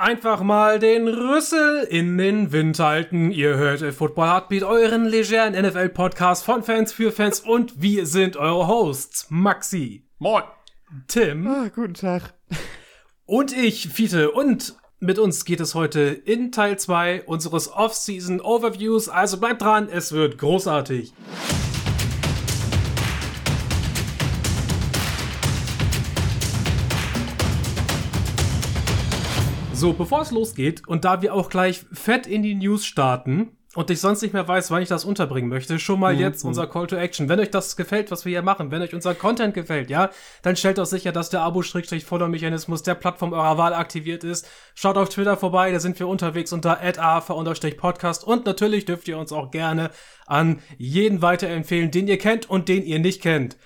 Einfach mal den Rüssel in den Wind halten. Ihr hört Football Heartbeat, euren legeren NFL-Podcast von Fans für Fans und wir sind eure Hosts. Maxi. Moin. Tim. Ah, guten Tag. Und ich, Fiete. Und mit uns geht es heute in Teil 2 unseres Off-Season Overviews. Also bleibt dran, es wird großartig. So, bevor es losgeht und da wir auch gleich fett in die News starten und ich sonst nicht mehr weiß, wann ich das unterbringen möchte, schon mal mhm. jetzt unser Call to Action. Wenn euch das gefällt, was wir hier machen, wenn euch unser Content gefällt, ja, dann stellt auch sicher, dass der Abo-Follow-Mechanismus der Plattform eurer Wahl aktiviert ist. Schaut auf Twitter vorbei, da sind wir unterwegs unter adafa-podcast und natürlich dürft ihr uns auch gerne an jeden weiterempfehlen, den ihr kennt und den ihr nicht kennt.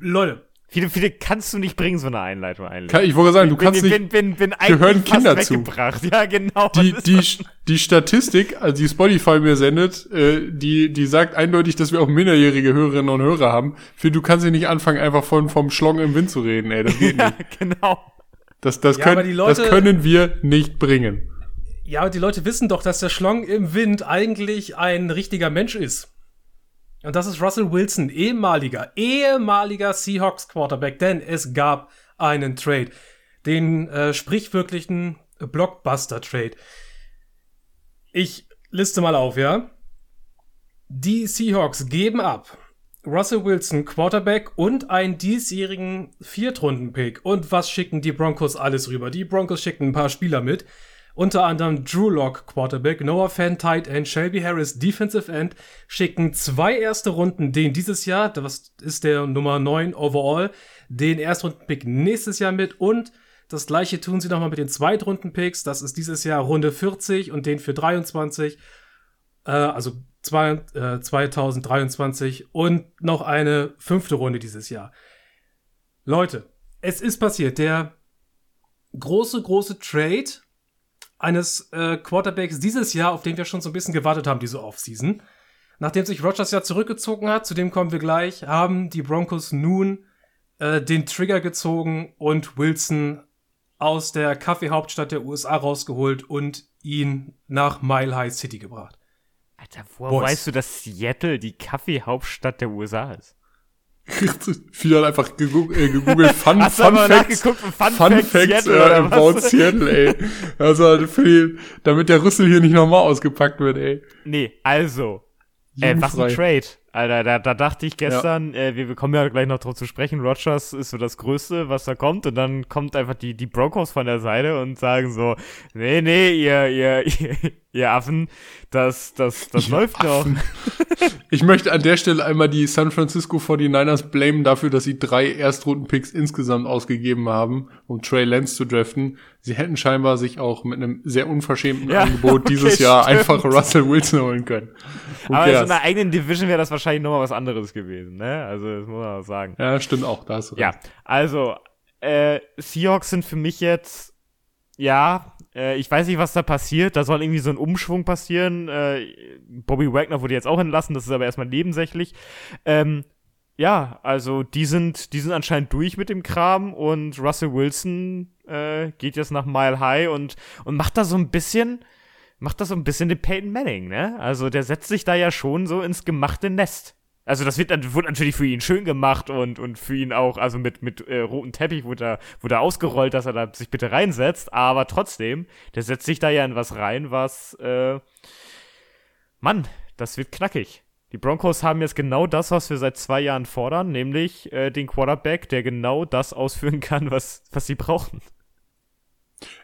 Leute, Viele, viele kannst du nicht bringen, so eine Einleitung eigentlich. Kann, ich wollte sagen, du bin, kannst bin, nicht. Bin, bin, bin gehören Kinder zu. Ja, genau. Die, die, die Statistik, also die Spotify mir sendet, äh, die, die sagt eindeutig, dass wir auch minderjährige Hörerinnen und Hörer haben. Für du kannst ja nicht anfangen, einfach von, vom Schlong im Wind zu reden, ey. Das geht ja, nicht. genau. Das, das, Ja, können, Leute- das können wir nicht bringen. Ja, aber die Leute wissen doch, dass der Schlong im Wind eigentlich ein richtiger Mensch ist. Und das ist Russell Wilson, ehemaliger, ehemaliger Seahawks Quarterback, denn es gab einen Trade. Den äh, sprichwörtlichen Blockbuster Trade. Ich liste mal auf, ja? Die Seahawks geben ab Russell Wilson, Quarterback und einen diesjährigen Viertrunden-Pick. Und was schicken die Broncos alles rüber? Die Broncos schicken ein paar Spieler mit. Unter anderem Drew Lock, Quarterback, Noah Fan, Tight End, Shelby Harris, Defensive End, schicken zwei erste Runden, den dieses Jahr, das ist der Nummer 9 overall, den Erstrunden-Pick nächstes Jahr mit und das gleiche tun sie nochmal mit den Zweitrunden-Picks, das ist dieses Jahr Runde 40 und den für 23, äh, also zwei, äh, 2023 und noch eine fünfte Runde dieses Jahr. Leute, es ist passiert, der große, große Trade eines äh, Quarterbacks dieses Jahr, auf den wir schon so ein bisschen gewartet haben, diese Offseason. Nachdem sich Rogers ja zurückgezogen hat, zu dem kommen wir gleich, haben die Broncos nun äh, den Trigger gezogen und Wilson aus der Kaffeehauptstadt der USA rausgeholt und ihn nach Mile High City gebracht. Alter, woher Boys. weißt du, dass Seattle die Kaffeehauptstadt der USA ist? Viele hat einfach gegoo- äh, gegoogelt Fun, Hast Fun aber Facts. Fun, Fun Facts, Facts äh, about? Seattle, ey. Also für die, damit der Rüssel hier nicht nochmal ausgepackt wird, ey. Nee, also, äh, was ein. Trade. Alter, da, da dachte ich gestern, äh, wir, wir kommen ja gleich noch drauf zu sprechen, Rogers ist so das Größte, was da kommt, und dann kommt einfach die, die Broncos von der Seite und sagen so, nee, nee, ihr, ihr, ihr, ihr Affen, das, das, das läuft noch. Ich möchte an der Stelle einmal die San Francisco 49ers blamen dafür, dass sie drei Erstrunden-Picks insgesamt ausgegeben haben, um Trey Lance zu draften. Sie hätten scheinbar sich auch mit einem sehr unverschämten Ja, Angebot dieses okay, Jahr stimmt. einfach Russell Wilson holen können. Who Aber in einer eigenen Division wäre das wahrscheinlich nochmal was anderes gewesen, ne? Also, das muss man auch sagen. ja, stimmt auch, da hast du Ja, recht. also, äh, Seahawks sind für mich jetzt, ja, äh, ich weiß nicht, was da passiert. Da soll irgendwie so ein Umschwung passieren. Äh, Bobby Wagner wurde jetzt auch entlassen, das ist aber erstmal nebensächlich. Ähm, ja, also die sind, die sind anscheinend durch mit dem Kram und Russell Wilson äh, geht jetzt nach Mile High und, und macht da so ein bisschen, macht da so ein bisschen den Peyton Manning, ne? Also der setzt sich da ja schon so ins gemachte Nest. Also das wird, wurde natürlich für ihn schön gemacht und, und für ihn auch, also mit, mit äh, rotem Teppich wurde er, wurde er ausgerollt, dass er da sich bitte reinsetzt, aber trotzdem, der setzt sich da ja in was rein, was, äh, Mann, das wird knackig. Die Broncos haben jetzt genau das, was wir seit zwei Jahren fordern, nämlich äh, den Quarterback, der genau das ausführen kann, was, was sie brauchen.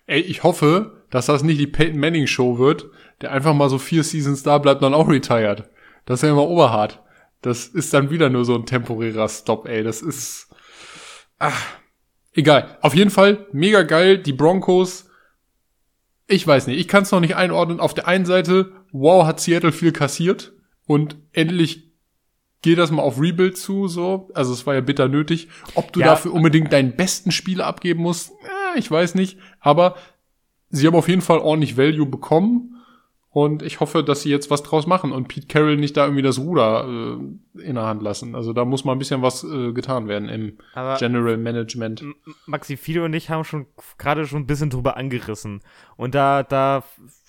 Ey, ich hoffe, dass das nicht die Peyton Manning Show wird, der einfach mal so vier Seasons da bleibt und dann auch retired. Das ist ja immer oberhart. Das ist dann wieder nur so ein temporärer Stop, ey. Das ist, ach, egal. Auf jeden Fall mega geil. Die Broncos, ich weiß nicht, ich kann es noch nicht einordnen. Auf der einen Seite, wow, hat Seattle viel kassiert und endlich geht das mal auf Rebuild zu, so. Also es war ja bitter nötig. Ob du Ja. dafür unbedingt deinen besten Spieler abgeben musst, äh, ich weiß nicht. Aber sie haben auf jeden Fall ordentlich Value bekommen. Und ich hoffe, dass sie jetzt was draus machen und Pete Carroll nicht da irgendwie das Ruder äh, in der Hand lassen. Also da muss mal ein bisschen was äh, getan werden im Aber General Management. Maxi Fido und ich haben schon gerade schon ein bisschen drüber angerissen. Und da, da,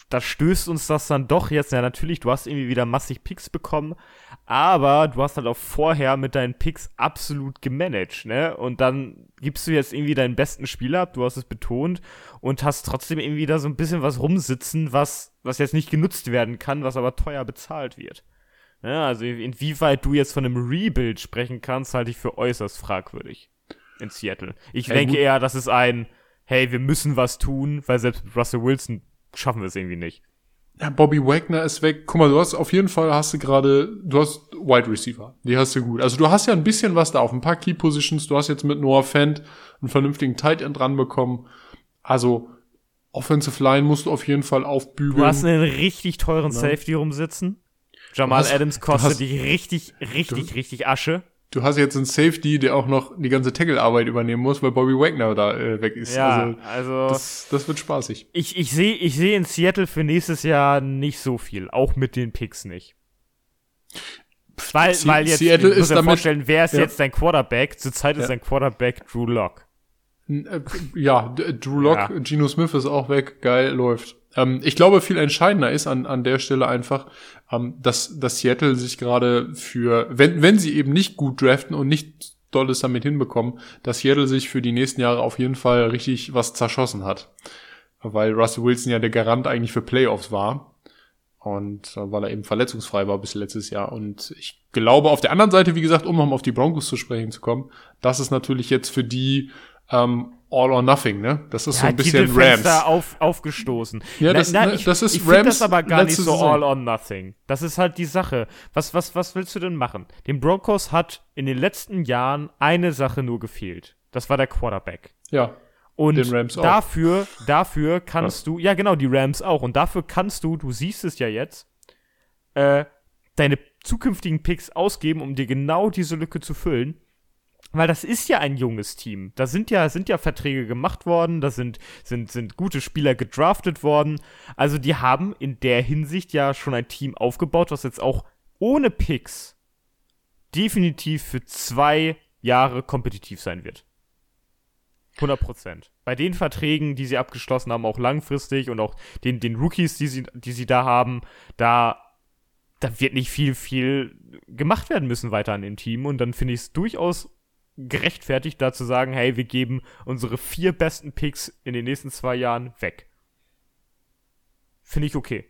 da stößt uns das dann doch jetzt. Ja, natürlich, du hast irgendwie wieder massig Picks bekommen, aber du hast halt auch vorher mit deinen Picks absolut gemanagt, ne? Und dann gibst du jetzt irgendwie deinen besten Spieler ab, du hast es betont, und hast trotzdem irgendwie da so ein bisschen was rumsitzen, was, was jetzt nicht genutzt werden kann, was aber teuer bezahlt wird. Ja, also inwieweit du jetzt von einem Rebuild sprechen kannst, halte ich für äußerst fragwürdig in Seattle. Ich Ja, denke gut. eher, das ist ein, hey, wir müssen was tun, weil selbst mit Russell Wilson schaffen wir es irgendwie nicht. Ja, Bobby Wagner ist weg. Guck mal, du hast auf jeden Fall hast du gerade, du hast Wide Receiver. Die hast du gut. Also du hast ja ein bisschen was da auf ein paar Key Positions. Du hast jetzt mit Noah Fent einen vernünftigen Tight End ranbekommen. Also Offensive Line musst du auf jeden Fall aufbügeln. Du hast einen richtig teuren Ja. Safety rumsitzen. Jamal Du hast- Adams du kostet hast- dich richtig, richtig, richtig Asche. Du hast jetzt einen Safety, der auch noch die ganze Tackle-Arbeit übernehmen muss, weil Bobby Wagner da äh, weg ist. Ja, Also also, das, das wird spaßig. ich, ich sehe ich seh in Seattle für nächstes Jahr nicht so viel, auch mit den Picks nicht. Weil, Se- weil jetzt, Seattle du musst ist dir damit- vorstellen, wer ist Ja. jetzt dein Quarterback? Zurzeit ist Ja. dein Quarterback Drew Lock. N- äh, Ja, Drew Lock, Ja. Geno Smith ist auch weg, geil, läuft. Ähm, ich glaube, viel entscheidender ist an, an der Stelle einfach, ähm, dass, dass Seattle sich gerade für, wenn, wenn sie eben nicht gut draften und nicht Dolles damit hinbekommen, dass Seattle sich für die nächsten Jahre auf jeden Fall richtig was zerschossen hat. Weil Russell Wilson ja der Garant eigentlich für Playoffs war. Und äh, weil er eben verletzungsfrei war bis letztes Jahr. Und ich glaube, auf der anderen Seite, wie gesagt, um nochmal auf die Broncos zu sprechen zu kommen, das ist natürlich jetzt für die ähm, All or Nothing, ne? Das ist so ein bisschen Rams. Auf, aufgestoßen. Ja, Na- das- na, ne, ich, das ist ich finde Rams das aber gar nicht so Saison. all or nothing. Das ist halt die Sache. Was, was, was willst du denn machen? Den Broncos hat in den letzten Jahren eine Sache nur gefehlt. Das war der Quarterback. Ja, Und dafür, dafür kannst du, ja genau, die Rams auch. Und dafür kannst du, du siehst es ja jetzt, äh, deine zukünftigen Picks ausgeben, um dir genau diese Lücke zu füllen. Weil das ist ja ein junges Team. Da sind ja, sind ja Verträge gemacht worden, da sind, sind, sind gute Spieler gedraftet worden. Also die haben in der Hinsicht ja schon ein Team aufgebaut, was jetzt auch ohne Picks definitiv für zwei Jahre kompetitiv sein wird. 100 Prozent. Bei den Verträgen, die sie abgeschlossen haben, auch langfristig und auch den, den Rookies, die sie, die sie da haben, da, da wird nicht viel, viel gemacht werden müssen weiter an dem Team. Und dann finde ich es durchaus gerechtfertigt, da zu sagen, hey, wir geben unsere vier besten Picks in den nächsten zwei Jahren weg. Finde ich okay.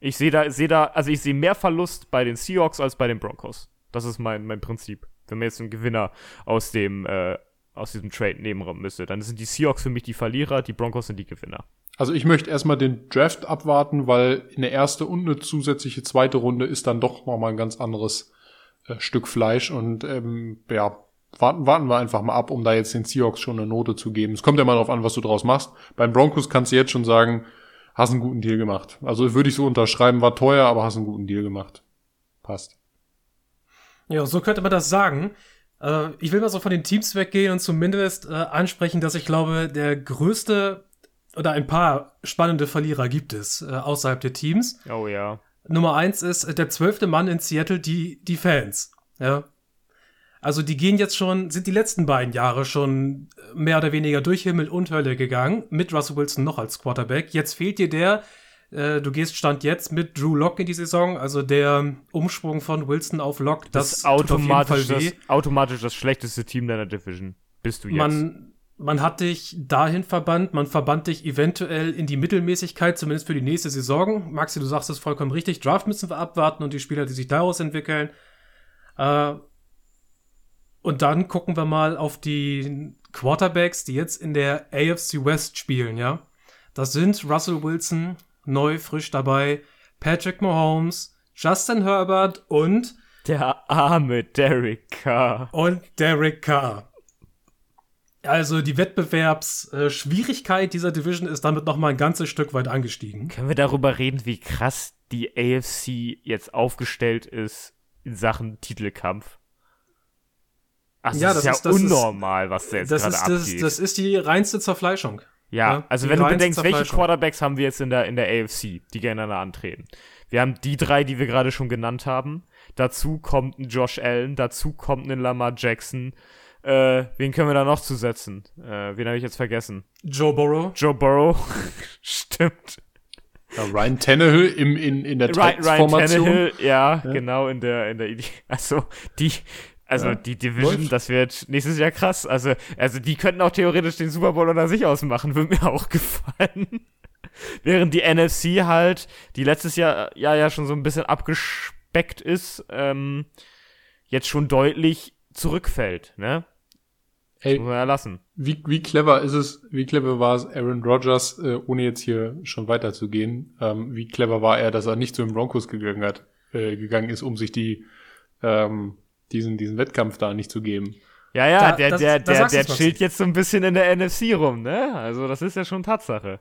Ich sehe da, sehe da, also ich sehe mehr Verlust bei den Seahawks als bei den Broncos. Das ist mein, mein Prinzip. Wenn man jetzt einen Gewinner aus dem, äh, aus diesem Trade nehmen müsste, dann sind die Seahawks für mich die Verlierer, die Broncos sind die Gewinner. Also ich möchte erstmal den Draft abwarten, weil eine erste und eine zusätzliche zweite Runde ist dann doch nochmal ein ganz anderes äh, Stück Fleisch. Und ähm, ja, warten, warten wir einfach mal ab, um da jetzt den Seahawks schon eine Note zu geben. Es kommt ja mal darauf an, was du draus machst. Beim Broncos kannst du jetzt schon sagen, hast einen guten Deal gemacht. Also würde ich so unterschreiben, war teuer, aber hast einen guten Deal gemacht. Passt. Ja, so könnte man das sagen. Äh, ich will mal so von den Teams weggehen und zumindest äh, ansprechen, dass ich glaube, der größte oder ein paar spannende Verlierer gibt es äh, außerhalb der Teams. Oh ja. Nummer eins ist äh, der zwölfte Mann in Seattle, die, die Fans. Ja. Also die gehen jetzt schon, sind die letzten beiden Jahre schon mehr oder weniger durch Himmel und Hölle gegangen, mit Russell Wilson noch als Quarterback. Jetzt fehlt dir der, äh, du gehst Stand jetzt mit Drew Lock in die Saison, also der Umschwung von Wilson auf Lock, das, Das, automatisch, das automatisch das schlechteste Team deiner Division. Bist du jetzt. Man, man hat dich dahin verbannt, man verbannt dich eventuell in die Mittelmäßigkeit, zumindest für die nächste Saison. Maxi, du sagst es vollkommen richtig. Draft müssen wir abwarten und die Spieler, die sich daraus entwickeln. Äh, und dann gucken wir mal auf die Quarterbacks, die jetzt in der AFC West spielen, ja. Das sind Russell Wilson, neu, frisch dabei, Patrick Mahomes, Justin Herbert und, Der arme Derek Carr. und Derek Carr. Also die Wettbewerbsschwierigkeit dieser Division ist damit noch mal ein ganzes Stück weit angestiegen. Können wir darüber reden, wie krass die AFC jetzt aufgestellt ist in Sachen Titelkampf? Ach, das Ja, ist das ja ist- das ist- unnormal, was da jetzt gerade ist, das, abgeht. das ist die reinste Zerfleischung. Ja, Ja, also wenn du bedenkst, welche. Quarterbacks haben wir jetzt in der, in der AFC, die gegeneinander antreten? Wir haben die drei, die wir gerade schon genannt haben. Dazu kommt ein Josh Allen, dazu kommt ein Lamar Jackson. Äh, wen können wir da noch zusetzen? Äh, wen habe ich jetzt vergessen? Joe Burrow. Joe Burrow. Stimmt. Ja, Ryan Tannehill im, in, in der Ryan, Ryan. Tannehill, ja, genau, in der, in der Idee. Also, die, also Ja, die Division, läuft. das wird nächstes Jahr krass. Also, also die könnten auch theoretisch den Super Bowl unter sich ausmachen, würde mir auch gefallen. Während die NFC halt, die letztes Jahr ja, ja schon so ein bisschen abgespeckt ist, ähm, jetzt schon deutlich zurückfällt, ne? Ey, Muss man ja lassen. wie, wie clever ist es, wie clever war es Aaron Rodgers, äh, ohne jetzt hier schon weiterzugehen, ähm, wie clever war er, dass er nicht zu den Broncos gegangen hat, äh, gegangen ist, um sich die, ähm, diesen, diesen Wettkampf da nicht zu geben. Ja, ja, Da- der, das- der, der, der chillt jetzt so ein bisschen in der NFC rum, ne? Also, das ist ja schon Tatsache.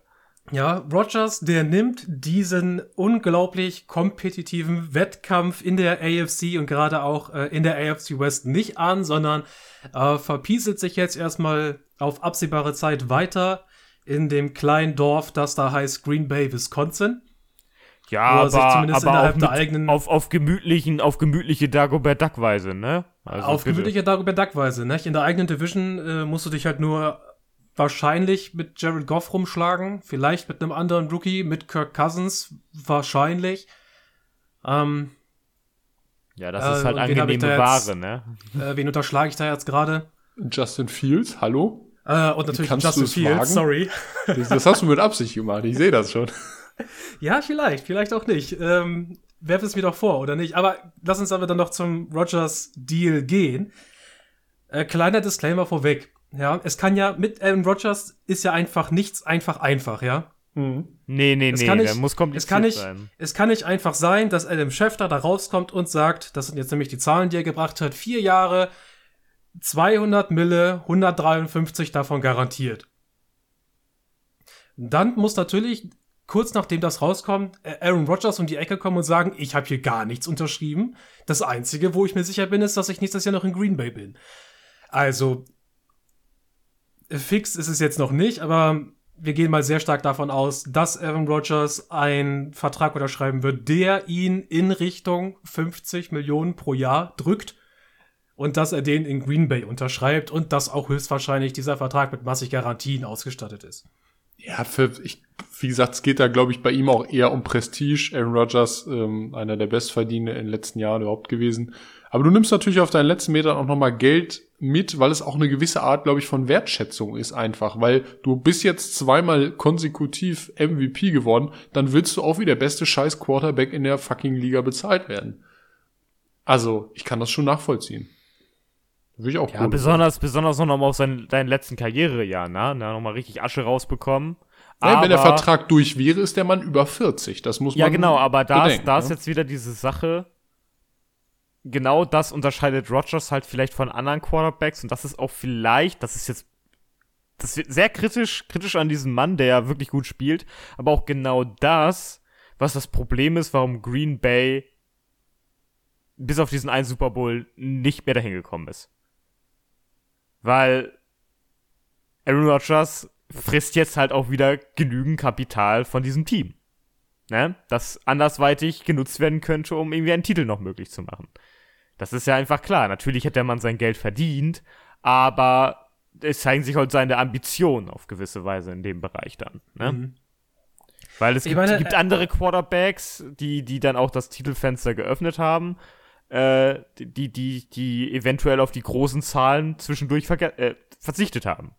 Ja, Rogers, der nimmt diesen unglaublich kompetitiven Wettkampf in der AFC und gerade auch äh, in der AFC West nicht an, sondern äh, verpieselt sich jetzt erstmal auf absehbare Zeit weiter in dem kleinen Dorf, das da heißt Green Bay, Wisconsin. Ja, er aber, zumindest aber innerhalb auch der mit, eigenen- auf, auf gemütlichen, auf gemütliche Dagobert Duck-Weise, ne? Also auf bitte. gemütliche Dagobert Duck-Weise. Ne? In der eigenen Division äh, musst du dich halt nur wahrscheinlich mit Jared Goff rumschlagen, vielleicht mit einem anderen Rookie, mit Kirk Cousins, wahrscheinlich. Ähm, Ja, das Äh, ist halt angenehme? Ware, ne? Äh, wen unterschlage ich da jetzt gerade? Justin Fields, hallo? Äh, und natürlich kannst Justin Fields, wagen? sorry. Das, das hast du mit Absicht gemacht, ich sehe das schon. ja, vielleicht, vielleicht auch nicht. Ähm, werf es mir doch vor, oder nicht? Aber lass uns aber dann noch zum Rogers-Deal gehen. Äh, kleiner Disclaimer vorweg. Ja, es kann ja mit Aaron Rodgers ist ja einfach nichts einfach einfach, ja. Nee, nee, Es nee, kann nicht, muss es kompliziert kann nicht, sein. es kann nicht einfach sein, dass Adam Schefter da rauskommt und sagt, das sind jetzt nämlich die Zahlen, die er gebracht hat, vier Jahre, 200 Mille, 153 davon garantiert. Dann muss natürlich kurz nachdem das rauskommt, äh, Aaron Rodgers um die Ecke kommen und sagen, ich habe hier gar nichts unterschrieben. Das Einzige, wo ich mir sicher bin, ist, dass ich nächstes Jahr noch in Green Bay bin. Also, fix ist es jetzt noch nicht, aber wir gehen mal sehr stark davon aus, dass Aaron Rodgers einen Vertrag unterschreiben wird, der ihn in Richtung 50 Millionen pro Jahr drückt und dass er den in Green Bay unterschreibt und dass auch höchstwahrscheinlich dieser Vertrag mit massig Garantien ausgestattet ist. Ja, für, ich, wie gesagt, es geht da, glaube ich, bei ihm auch eher um Prestige. Aaron Rodgers, ähm, einer der Bestverdiener in den letzten Jahren überhaupt gewesen. Aber du nimmst natürlich auf deinen letzten Metern auch nochmal Geld mit, weil es auch eine gewisse Art, glaube ich, von Wertschätzung ist einfach. Weil du bist jetzt zweimal konsekutiv MVP geworden, dann willst du auch wie der beste scheiß Quarterback in der fucking Liga bezahlt werden. Also, ich kann das schon nachvollziehen. Würde ich auch Ja, besonders, besonders noch mal auf sein, deinen letzten Karrierejahr, ne? Da noch mal richtig Asche rausbekommen. Nein, wenn der Vertrag durch wäre, ist der Mann über 40. Das muss man Ja, genau, aber da, ist, bedenken, da ist ne? jetzt wieder diese Sache. Genau das unterscheidet Rodgers halt vielleicht von anderen Quarterbacks und das ist auch vielleicht, das ist jetzt, das wird sehr kritisch, kritisch an diesem Mann, der ja wirklich gut spielt, aber auch genau das, was das Problem ist, warum Green Bay bis auf diesen einen Super Bowl nicht mehr dahin gekommen ist. Weil Aaron Rodgers frisst jetzt halt auch wieder genügend Kapital von diesem Team ne, das andersweitig genutzt werden könnte, um irgendwie einen Titel noch möglich zu machen. Das ist ja einfach klar. Natürlich hätte der Mann sein Geld verdient, aber es zeigen sich halt seine Ambitionen auf gewisse Weise in dem Bereich dann. Ne? Mhm. Weil es gibt, meine, gibt äh, andere Quarterbacks, die, die dann auch das Titelfenster geöffnet haben, äh, die, die, die eventuell auf die großen Zahlen zwischendurch äh, verzichtet haben.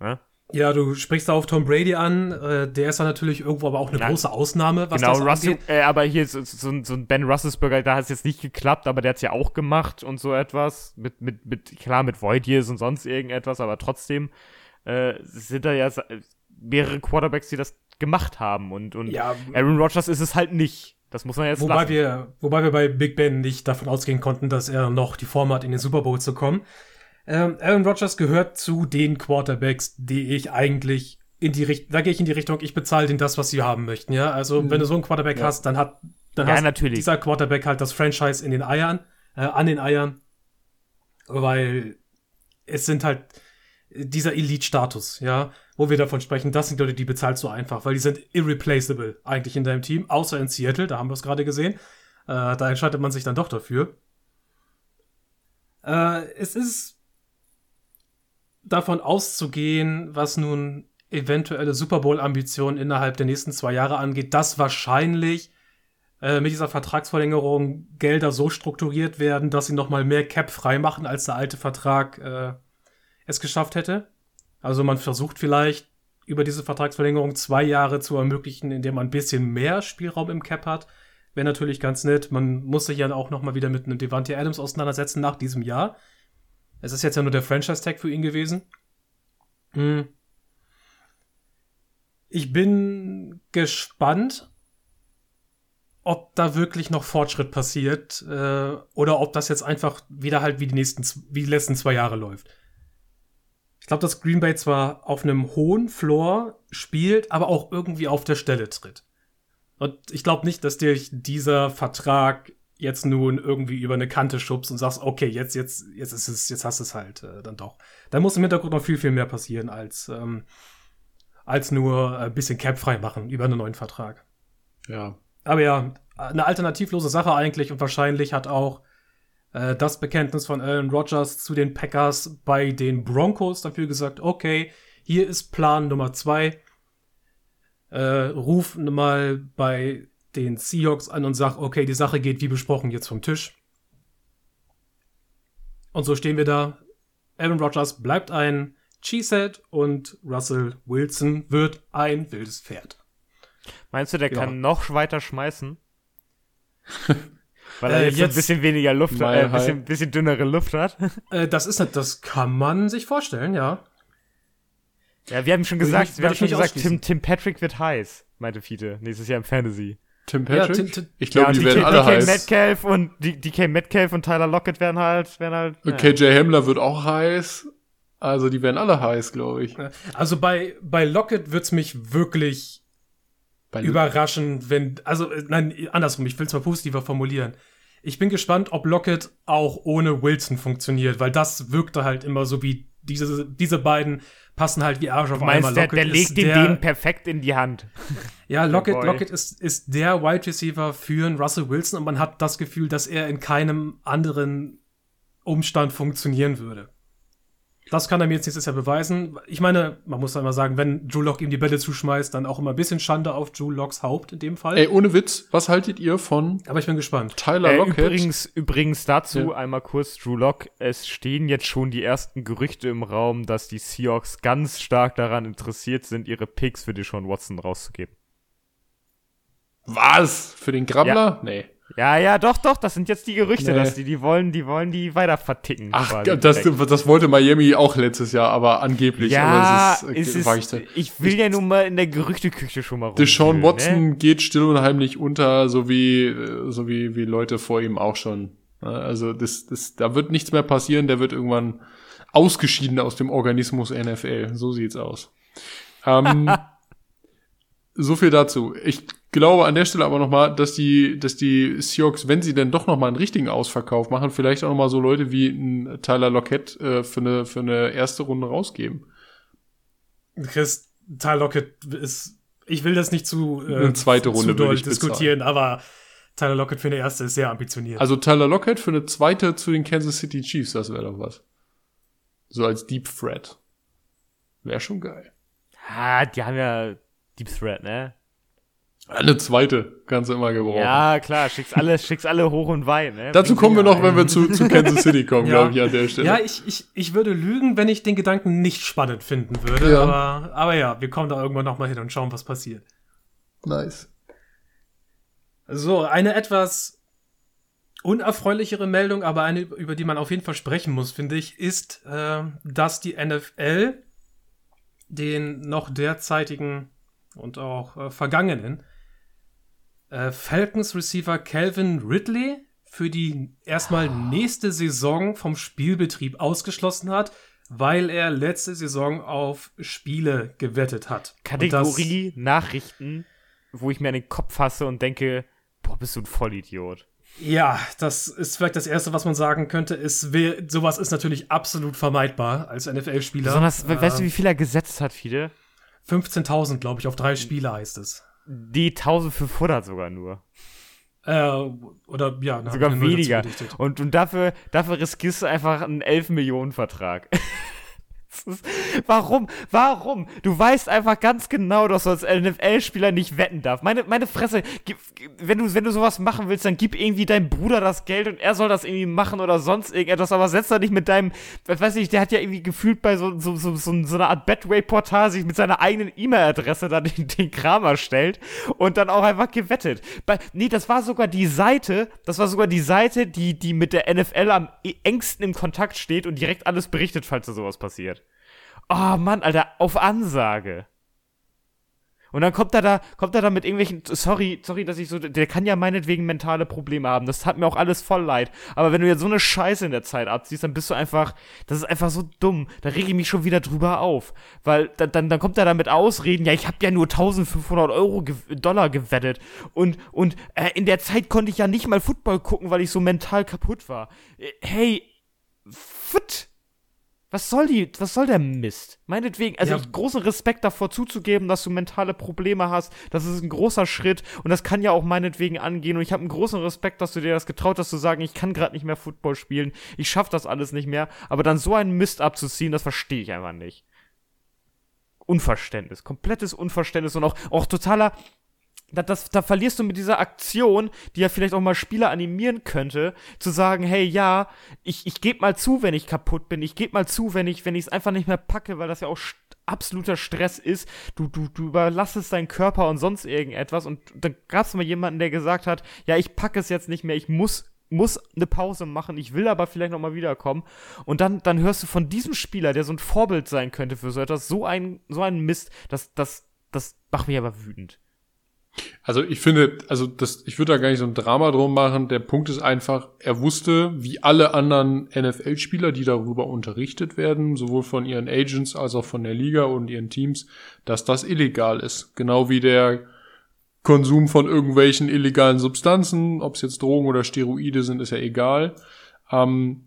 Ne? Ja, du sprichst da auf Tom Brady an. Äh, der ist ja natürlich irgendwo aber auch eine Ja. große Ausnahme, was genau, das Russell, angeht. äh, aber hier so, so, ein- so ein Ben Russelsberger, da hat es jetzt nicht geklappt, aber der hat es ja auch gemacht und so etwas. Mit, mit, mit, klar, mit Void Years und sonst irgendetwas, aber trotzdem äh, sind da ja mehrere Quarterbacks, die das gemacht haben und, und Ja, Aaron Rodgers ist es halt nicht. Das muss man jetzt Wobei lassen. wir, wobei wir bei Big Ben nicht davon ausgehen konnten, dass er noch die Form hat, in den Super Bowl zu kommen. Ähm, Aaron Rodgers gehört zu den Quarterbacks, die ich eigentlich in die Richtung, da gehe ich in die Richtung, ich bezahle denen das, was sie haben möchten, ja. Also, wenn du so einen Quarterback Ja. hast, dann hat, dann Ja, hast dieser Quarterback halt das Franchise in den Eiern, äh, an den Eiern, weil es sind halt, dieser Elite-Status, ja, wo wir davon sprechen, das sind Leute, die bezahlst du einfach, weil die sind irreplaceable eigentlich in deinem Team, außer in Seattle, da haben wir es gerade gesehen. Äh, da entscheidet man sich dann doch dafür. Äh, es ist davon auszugehen, was nun eventuelle Super Bowl-Ambitionen innerhalb der nächsten zwei Jahre angeht, dass wahrscheinlich äh, mit dieser Vertragsverlängerung Gelder so strukturiert werden, dass sie nochmal mehr Cap frei machen, als der alte Vertrag äh, es geschafft hätte. Also man versucht vielleicht über diese Vertragsverlängerung zwei Jahre zu ermöglichen, indem man ein bisschen mehr Spielraum im Cap hat. Wäre natürlich ganz nett. Man muss sich ja auch nochmal wieder mit einem Devante Adams auseinandersetzen nach diesem Jahr. Es ist jetzt ja nur der Franchise-Tag für ihn gewesen. Hm. Ich bin gespannt, ob da wirklich noch Fortschritt passiert äh, oder ob das jetzt einfach wieder halt wie die nächsten, wie die letzten zwei Jahre läuft. Ich glaube, dass Green Bay zwar auf einem hohen Floor spielt, aber auch irgendwie auf der Stelle tritt. Und ich glaube nicht, dass dir dieser Vertrag jetzt nun irgendwie über eine Kante schubst und sagst, okay, jetzt, jetzt, jetzt ist es, jetzt hast du es halt äh, dann doch. Da muss im Hintergrund noch viel, viel mehr passieren, als, ähm, als nur ein bisschen Cap frei machen über einen neuen Vertrag. Ja. Aber ja, eine alternativlose Sache eigentlich und wahrscheinlich hat auch äh, das Bekenntnis von Aaron Rodgers zu den Packers bei den Broncos dafür gesagt, okay, hier ist Plan Nummer zwei äh, ruf mal bei den Seahawks an und sag, okay, die Sache geht wie besprochen jetzt vom Tisch. Und so stehen wir da. Aaron Rodgers bleibt ein Cheesehead und Russell Wilson wird ein wildes Pferd. Meinst du, der ja. kann noch weiter schmeißen? Weil er äh, jetzt, jetzt, ein bisschen weniger Luft, hat, äh, ein bisschen, bisschen, dünnere Luft hat. Äh, das ist das kann man sich vorstellen, ja. Ja, wir haben schon gesagt, ich, wir haben schon gesagt, Tim, Tim Patrick wird heiß, meinte Fiete, nächstes Jahr im Fantasy. Tim Patrick? Ja, Tim, Tim, ich glaube, ja, die werden alle DK heiß. Metcalf und DK Metcalf und Tyler Lockett werden halt, werden halt. Ja. KJ Hamler wird auch heiß. Also die werden alle heiß, glaube ich. Also bei, bei Lockett wird's mich wirklich bei überraschen, wenn, also nein, andersrum, ich will es mal positiver formulieren. Ich bin gespannt, ob Lockett auch ohne Wilson funktioniert, weil das wirkte halt immer so wie diese, diese beiden passen halt wie Arsch auf du meinst, einmal. Der, der legt den denen perfekt in die Hand. Ja, Lockett, Lockett ist, ist der Wide Receiver für einen Russell Wilson und man hat das Gefühl, dass er in keinem anderen Umstand funktionieren würde. Das kann er mir jetzt nächstes Jahr beweisen. Ich meine, man muss einmal sagen, wenn Drew Lock ihm die Bälle zuschmeißt, dann auch immer ein bisschen Schande auf Drew Locks Haupt in dem Fall. Ey, ohne Witz, was haltet ihr von Aber ich bin gespannt. Tyler äh, Lockett? Übrigens, übrigens dazu ja. einmal kurz Drew Lock. Es stehen jetzt schon die ersten Gerüchte im Raum, dass die Seahawks ganz stark daran interessiert sind, ihre Picks für die Sean Watson rauszugeben. Was? Für den Grabbler? Ja. Nee. Ja, ja, doch, doch, das sind jetzt die Gerüchte, nee. dass die, die wollen, die wollen die weiter verticken. Ach, das, das wollte Miami auch letztes Jahr, aber angeblich. Ja, aber ist, es ist ich will ich, ja nun mal in der Gerüchteküche schon mal rum. Deshaun Watson ne? geht still und heimlich unter, so wie, so wie, wie Leute vor ihm auch schon. Also, das, das, da wird nichts mehr passieren, der wird irgendwann ausgeschieden aus dem Organismus NFL. So sieht's aus. Ähm, so viel dazu. Ich glaube an der Stelle aber nochmal, dass die, dass die Seahawks, wenn sie denn doch nochmal einen richtigen Ausverkauf machen, vielleicht auch nochmal so Leute wie ein Tyler Lockett äh, für, eine, für eine erste Runde rausgeben. Chris, Tyler Lockett ist, ich will das nicht zu, äh, eine zweite Runde zu doll diskutieren, aber Tyler Lockett für eine erste ist sehr ambitioniert. Also Tyler Lockett für eine zweite zu den Kansas City Chiefs, das wäre doch was. So als Deep Threat. Wäre schon geil. Ah, die haben ja Deep Threat, ne? Eine zweite kannst du immer gebrauchen. Ja, klar, schickst alle, schickst alle hoch und weit. Ne? Dazu kommen wir noch, wenn wir zu, zu Kansas City kommen, ja. glaube ich, an der Stelle. Ja, ich, ich, ich würde lügen, wenn ich den Gedanken nicht spannend finden würde. Ja. Aber, aber ja, wir kommen da irgendwann nochmal hin und schauen, was passiert. Nice. So, eine etwas unerfreulichere Meldung, aber eine, über die man auf jeden Fall sprechen muss, finde ich, ist, äh, dass die NFL den noch derzeitigen und auch äh, vergangenen äh, Falcons Receiver Calvin Ridley für die erstmal nächste Saison vom Spielbetrieb ausgeschlossen hat, weil er letzte Saison auf Spiele gewettet hat. Kategorie Nachrichten, wo ich mir an den Kopf fasse und denke, boah, bist du ein Vollidiot. Ja, das ist vielleicht das Erste, was man sagen könnte. Wär, sowas ist natürlich absolut vermeidbar als NFL-Spieler. Besonders, äh, weißt du, wie viel er gesetzt hat, Fide? 15.000, glaube ich, auf drei Spiele heißt es. Die 1500 sogar nur. Äh, oder ja, sogar weniger. Und, und dafür, dafür riskierst du einfach einen 11 Millionen Vertrag. Warum? Warum? Du weißt einfach ganz genau, dass du als NFL-Spieler nicht wetten darfst. Meine, meine Fresse, wenn du, wenn du sowas machen willst, dann gib irgendwie deinem Bruder das Geld und er soll das irgendwie machen oder sonst irgendetwas, aber setz da nicht mit deinem, weiß ich, der hat ja irgendwie gefühlt bei so, so, so, so, so einer Art Betway-Portal sich mit seiner eigenen E-Mail-Adresse da den, den Kram erstellt und dann auch einfach gewettet. Bei, nee, das war sogar die Seite, das war sogar die Seite, die, die mit der NFL am engsten im Kontakt steht und direkt alles berichtet, falls da sowas passiert. Oh Mann, Alter, auf Ansage. Und dann kommt er da, kommt er da mit irgendwelchen, sorry, sorry, dass ich so, der kann ja meinetwegen mentale Probleme haben. Das hat mir auch alles voll leid. Aber wenn du jetzt so eine Scheiße in der Zeit abziehst, dann bist du einfach, das ist einfach so dumm. Da rege ich mich schon wieder drüber auf. Weil dann, dann, dann kommt er da mit Ausreden, ja, ich habe ja nur 1500 Euro, ge Dollar gewettet. Und, und äh, in der Zeit konnte ich ja nicht mal Football gucken, weil ich so mental kaputt war. Äh, hey. Was soll die, was soll der Mist? Meinetwegen, also ja. ich großen Respekt davor zuzugeben, dass du mentale Probleme hast. Das ist ein großer Schritt und das kann ja auch meinetwegen angehen. Und ich habe einen großen Respekt, dass du dir das getraut hast zu sagen, ich kann gerade nicht mehr Football spielen, ich schaff das alles nicht mehr. Aber dann so einen Mist abzuziehen, das verstehe ich einfach nicht. Unverständnis, komplettes Unverständnis und auch, auch totaler, da, das, da verlierst du mit dieser Aktion, die ja vielleicht auch mal Spieler animieren könnte, zu sagen, hey, ja, ich, ich gebe mal zu, wenn ich kaputt bin, ich gebe mal zu, wenn ich wenn es einfach nicht mehr packe, weil das ja auch st absoluter Stress ist. Du, du, du überlassest deinen Körper und sonst irgendetwas. Und dann gab es mal jemanden, der gesagt hat, ja, ich packe es jetzt nicht mehr, ich muss muss eine Pause machen, ich will aber vielleicht noch mal wiederkommen. Und dann, dann hörst du von diesem Spieler, der so ein Vorbild sein könnte für so etwas, so ein, so ein Mist, das, das, das macht mich aber wütend. Also ich finde, also das, ich würde da gar nicht so ein Drama drum machen. Der Punkt ist einfach, er wusste, wie alle anderen NFL-Spieler, die darüber unterrichtet werden, sowohl von ihren Agents als auch von der Liga und ihren Teams, dass das illegal ist. Genau wie der Konsum von irgendwelchen illegalen Substanzen, ob es jetzt Drogen oder Steroide sind, ist ja egal. Ähm,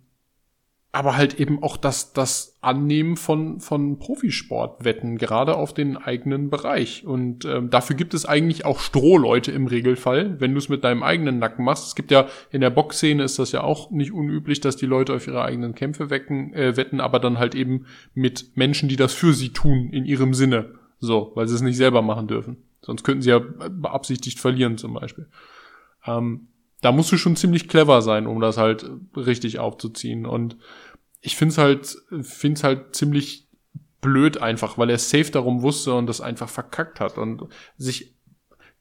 aber halt eben auch das, das Annehmen von, von Profisportwetten, gerade auf den eigenen Bereich. Und ähm, dafür gibt es eigentlich auch Strohleute im Regelfall, wenn du es mit deinem eigenen Nacken machst. Es gibt ja in der Boxszene ist das ja auch nicht unüblich, dass die Leute auf ihre eigenen Kämpfe wecken, äh, wetten, aber dann halt eben mit Menschen, die das für sie tun, in ihrem Sinne. So, weil sie es nicht selber machen dürfen. Sonst könnten sie ja beabsichtigt verlieren zum Beispiel. Ähm, da musst du schon ziemlich clever sein, um das halt richtig aufzuziehen. Und ich find's halt, find's halt ziemlich blöd einfach, weil er safe darum wusste und das einfach verkackt hat und sich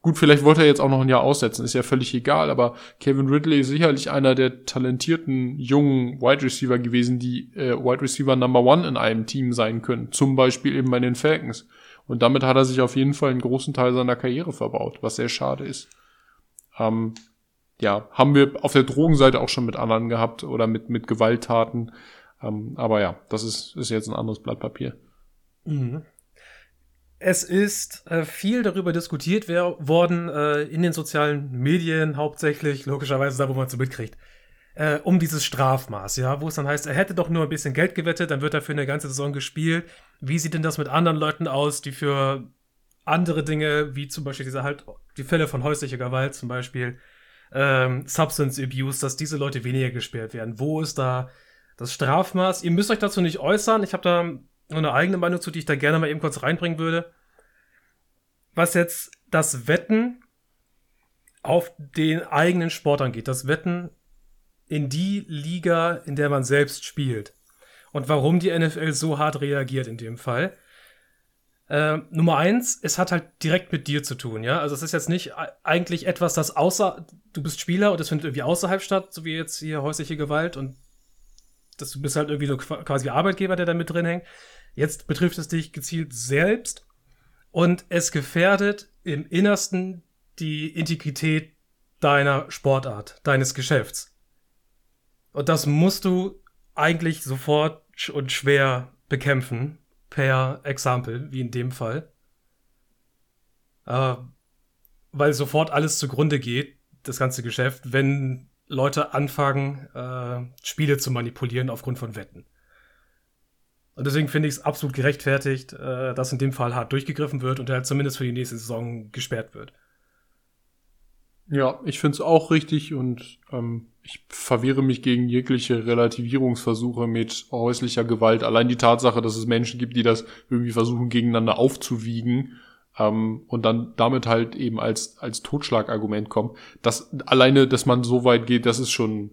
Gut, vielleicht wollte er jetzt auch noch ein Jahr aussetzen, ist ja völlig egal, aber Kevin Ridley ist sicherlich einer der talentierten jungen Wide Receiver gewesen, die äh, Wide Receiver Number One in einem Team sein können, zum Beispiel eben bei den Falcons. Und damit hat er sich auf jeden Fall einen großen Teil seiner Karriere verbaut, was sehr schade ist. Ähm, ja, haben wir auf der Drogenseite auch schon mit anderen gehabt oder mit, mit Gewalttaten. Ähm, aber ja, das ist, ist jetzt ein anderes Blatt Papier. Mhm. Es ist äh, viel darüber diskutiert worden äh, in den sozialen Medien, hauptsächlich, logischerweise da, wo man es so mitkriegt, äh, um dieses Strafmaß, ja, wo es dann heißt, er hätte doch nur ein bisschen Geld gewettet, dann wird er für eine ganze Saison gespielt. Wie sieht denn das mit anderen Leuten aus, die für andere Dinge, wie zum Beispiel diese halt, die Fälle von häuslicher Gewalt zum Beispiel, ähm, Substance Abuse, dass diese Leute weniger gesperrt werden. Wo ist da das Strafmaß? Ihr müsst euch dazu nicht äußern. Ich habe da eine eigene Meinung zu, die ich da gerne mal eben kurz reinbringen würde. Was jetzt das Wetten auf den eigenen Sport angeht, das Wetten in die Liga, in der man selbst spielt. Und warum die NFL so hart reagiert in dem Fall. Äh, Nummer eins, es hat halt direkt mit dir zu tun, ja. Also es ist jetzt nicht eigentlich etwas, das außer, du bist Spieler und es findet irgendwie außerhalb statt, so wie jetzt hier häusliche Gewalt und das, du bist halt irgendwie so quasi Arbeitgeber, der da mit drin hängt. Jetzt betrifft es dich gezielt selbst und es gefährdet im Innersten die Integrität deiner Sportart, deines Geschäfts. Und das musst du eigentlich sofort und schwer bekämpfen, per Example, wie in dem Fall. Äh, weil sofort alles zugrunde geht, das ganze Geschäft, wenn Leute anfangen, äh, Spiele zu manipulieren aufgrund von Wetten. Und deswegen finde ich es absolut gerechtfertigt, äh, dass in dem Fall hart durchgegriffen wird und er halt zumindest für die nächste Saison gesperrt wird. Ja, ich finde es auch richtig und ähm, ich verwehre mich gegen jegliche Relativierungsversuche mit häuslicher Gewalt. Allein die Tatsache, dass es Menschen gibt, die das irgendwie versuchen, gegeneinander aufzuwiegen ähm, und dann damit halt eben als, als Totschlagargument kommen. Das alleine, dass man so weit geht, das ist schon,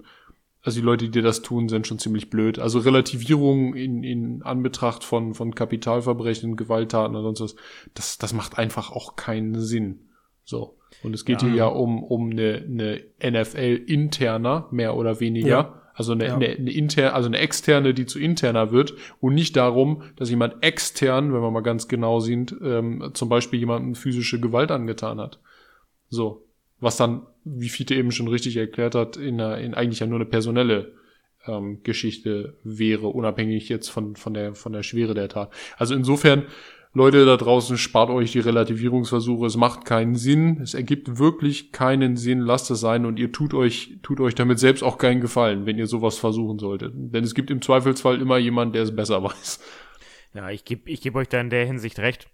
also die Leute, die das tun, sind schon ziemlich blöd. Also Relativierung in, in Anbetracht von, von Kapitalverbrechen, Gewalttaten oder sonst was, das, das macht einfach auch keinen Sinn. So. Und es geht ja. hier ja um, um eine, eine NFL-interner, mehr oder weniger. Ja. Also eine, ja. eine, eine interne, also eine externe, die zu interner wird und nicht darum, dass jemand extern, wenn wir mal ganz genau sind, ähm, zum Beispiel jemandem physische Gewalt angetan hat. So. Was dann, wie Fiete eben schon richtig erklärt hat, in, einer, in eigentlich ja nur eine personelle ähm, Geschichte wäre, unabhängig jetzt von, von, der, von der Schwere der Tat. Also insofern Leute da draußen, spart euch die Relativierungsversuche. Es macht keinen Sinn. Es ergibt wirklich keinen Sinn. Lasst es sein und ihr tut euch, tut euch damit selbst auch keinen Gefallen, wenn ihr sowas versuchen solltet. Denn es gibt im Zweifelsfall immer jemanden, der es besser weiß. Ja, ich gebe ich geb euch da in der Hinsicht recht.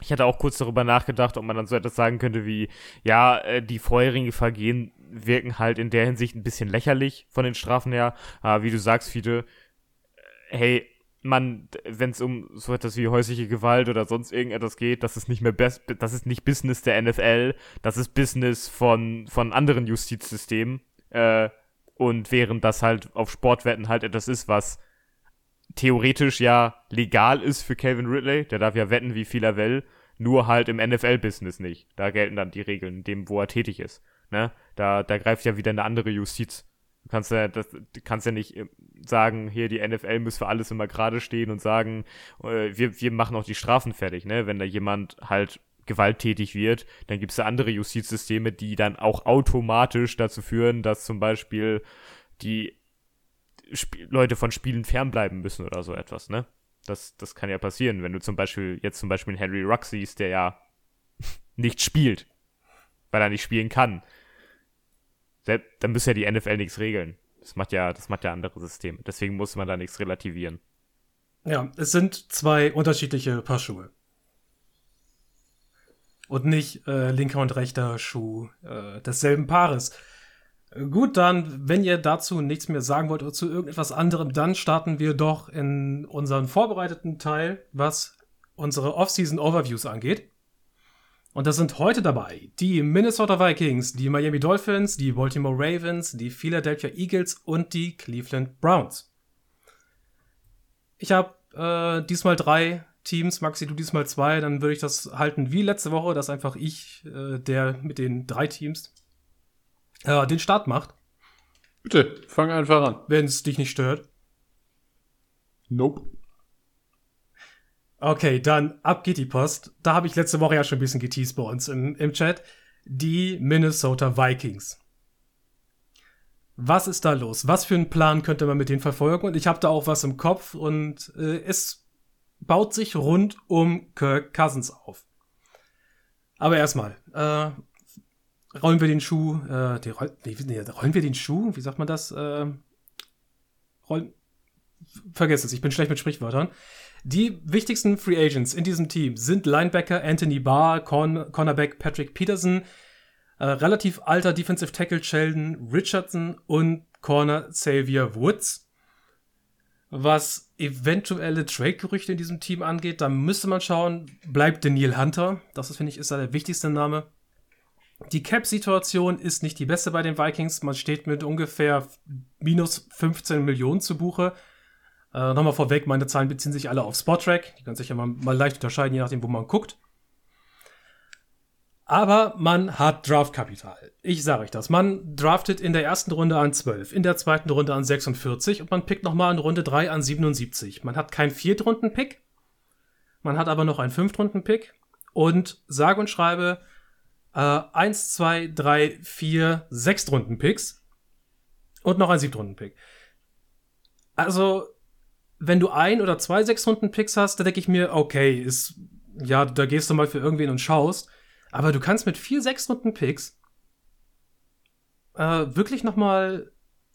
Ich hatte auch kurz darüber nachgedacht, ob man dann so etwas sagen könnte wie, ja, äh, die vorherigen Vergehen wirken halt in der Hinsicht ein bisschen lächerlich von den Strafen her. Aber wie du sagst, Fiete, äh, hey, man, wenn es um so etwas wie häusliche Gewalt oder sonst irgendetwas geht, das ist nicht mehr best, das ist nicht Business der NFL, das ist Business von, von anderen Justizsystemen. Äh, und während das halt auf Sportwetten halt etwas ist, was theoretisch ja legal ist für Calvin Ridley, der darf ja wetten, wie viel er will, nur halt im NFL-Business nicht. Da gelten dann die Regeln, dem, wo er tätig ist. Ne? Da, da greift ja wieder eine andere Justiz. Du kannst ja, das, kannst ja nicht äh, sagen, hier die NFL muss für alles immer gerade stehen und sagen, äh, wir, wir machen auch die Strafen fertig, ne? Wenn da jemand halt gewalttätig wird, dann gibt es da andere Justizsysteme, die dann auch automatisch dazu führen, dass zum Beispiel die Sp Leute von Spielen fernbleiben müssen oder so etwas, ne? Das, das kann ja passieren, wenn du zum Beispiel jetzt zum Beispiel Henry Ruck siehst, der ja nicht spielt, weil er nicht spielen kann dann müsste ja die NFL nichts regeln. Das macht ja, das macht ja andere Systeme. Deswegen muss man da nichts relativieren. Ja, es sind zwei unterschiedliche Paar Schuhe. Und nicht äh, linker und rechter Schuh äh, desselben Paares. Gut, dann, wenn ihr dazu nichts mehr sagen wollt oder zu irgendetwas anderem, dann starten wir doch in unseren vorbereiteten Teil, was unsere Off-Season Overviews angeht. Und da sind heute dabei die Minnesota Vikings, die Miami Dolphins, die Baltimore Ravens, die Philadelphia Eagles und die Cleveland Browns. Ich habe äh, diesmal drei Teams, Maxi, du diesmal zwei, dann würde ich das halten wie letzte Woche, dass einfach ich, äh, der mit den drei Teams, äh, den Start macht. Bitte, fang einfach an. Wenn es dich nicht stört. Nope. Okay, dann ab geht die Post. Da habe ich letzte Woche ja schon ein bisschen geteased bei uns im, im Chat. Die Minnesota Vikings. Was ist da los? Was für einen Plan könnte man mit denen verfolgen? Und ich habe da auch was im Kopf und äh, es baut sich rund um Kirk Cousins auf. Aber erstmal, äh, rollen wir den Schuh, äh, die, nee, nee, rollen wir den Schuh? Wie sagt man das? Äh, rollen, vergiss es, ich bin schlecht mit Sprichwörtern. Die wichtigsten Free Agents in diesem Team sind Linebacker Anthony Barr, Corn Cornerback Patrick Peterson, äh, relativ alter Defensive Tackle Sheldon Richardson und Corner Xavier Woods. Was eventuelle Trade-Gerüchte in diesem Team angeht, da müsste man schauen, bleibt Daniel Hunter. Das, finde ich, ist da der wichtigste Name. Die Cap-Situation ist nicht die beste bei den Vikings. Man steht mit ungefähr minus 15 Millionen zu Buche. Äh, Nochmal vorweg, meine Zahlen beziehen sich alle auf Spottrack. Die können sich ja mal, mal leicht unterscheiden, je nachdem, wo man guckt. Aber man hat Draftkapital. Ich sage euch das. Man draftet in der ersten Runde an 12, in der zweiten Runde an 46 und man pickt nochmal in Runde 3 an 77. Man hat keinen Viertrunden-Pick, man hat aber noch einen Fünftrunden-Pick und sage und schreibe äh, 1, 2, 3, 4, 6 Runden-Picks und noch ein Siebtrunden-Pick. Also wenn du ein oder zwei Sechs-Runden-Picks hast, da denke ich mir, okay, ist, ja, da gehst du mal für irgendwen und schaust. Aber du kannst mit vier Sechs-Runden-Picks äh, wirklich noch mal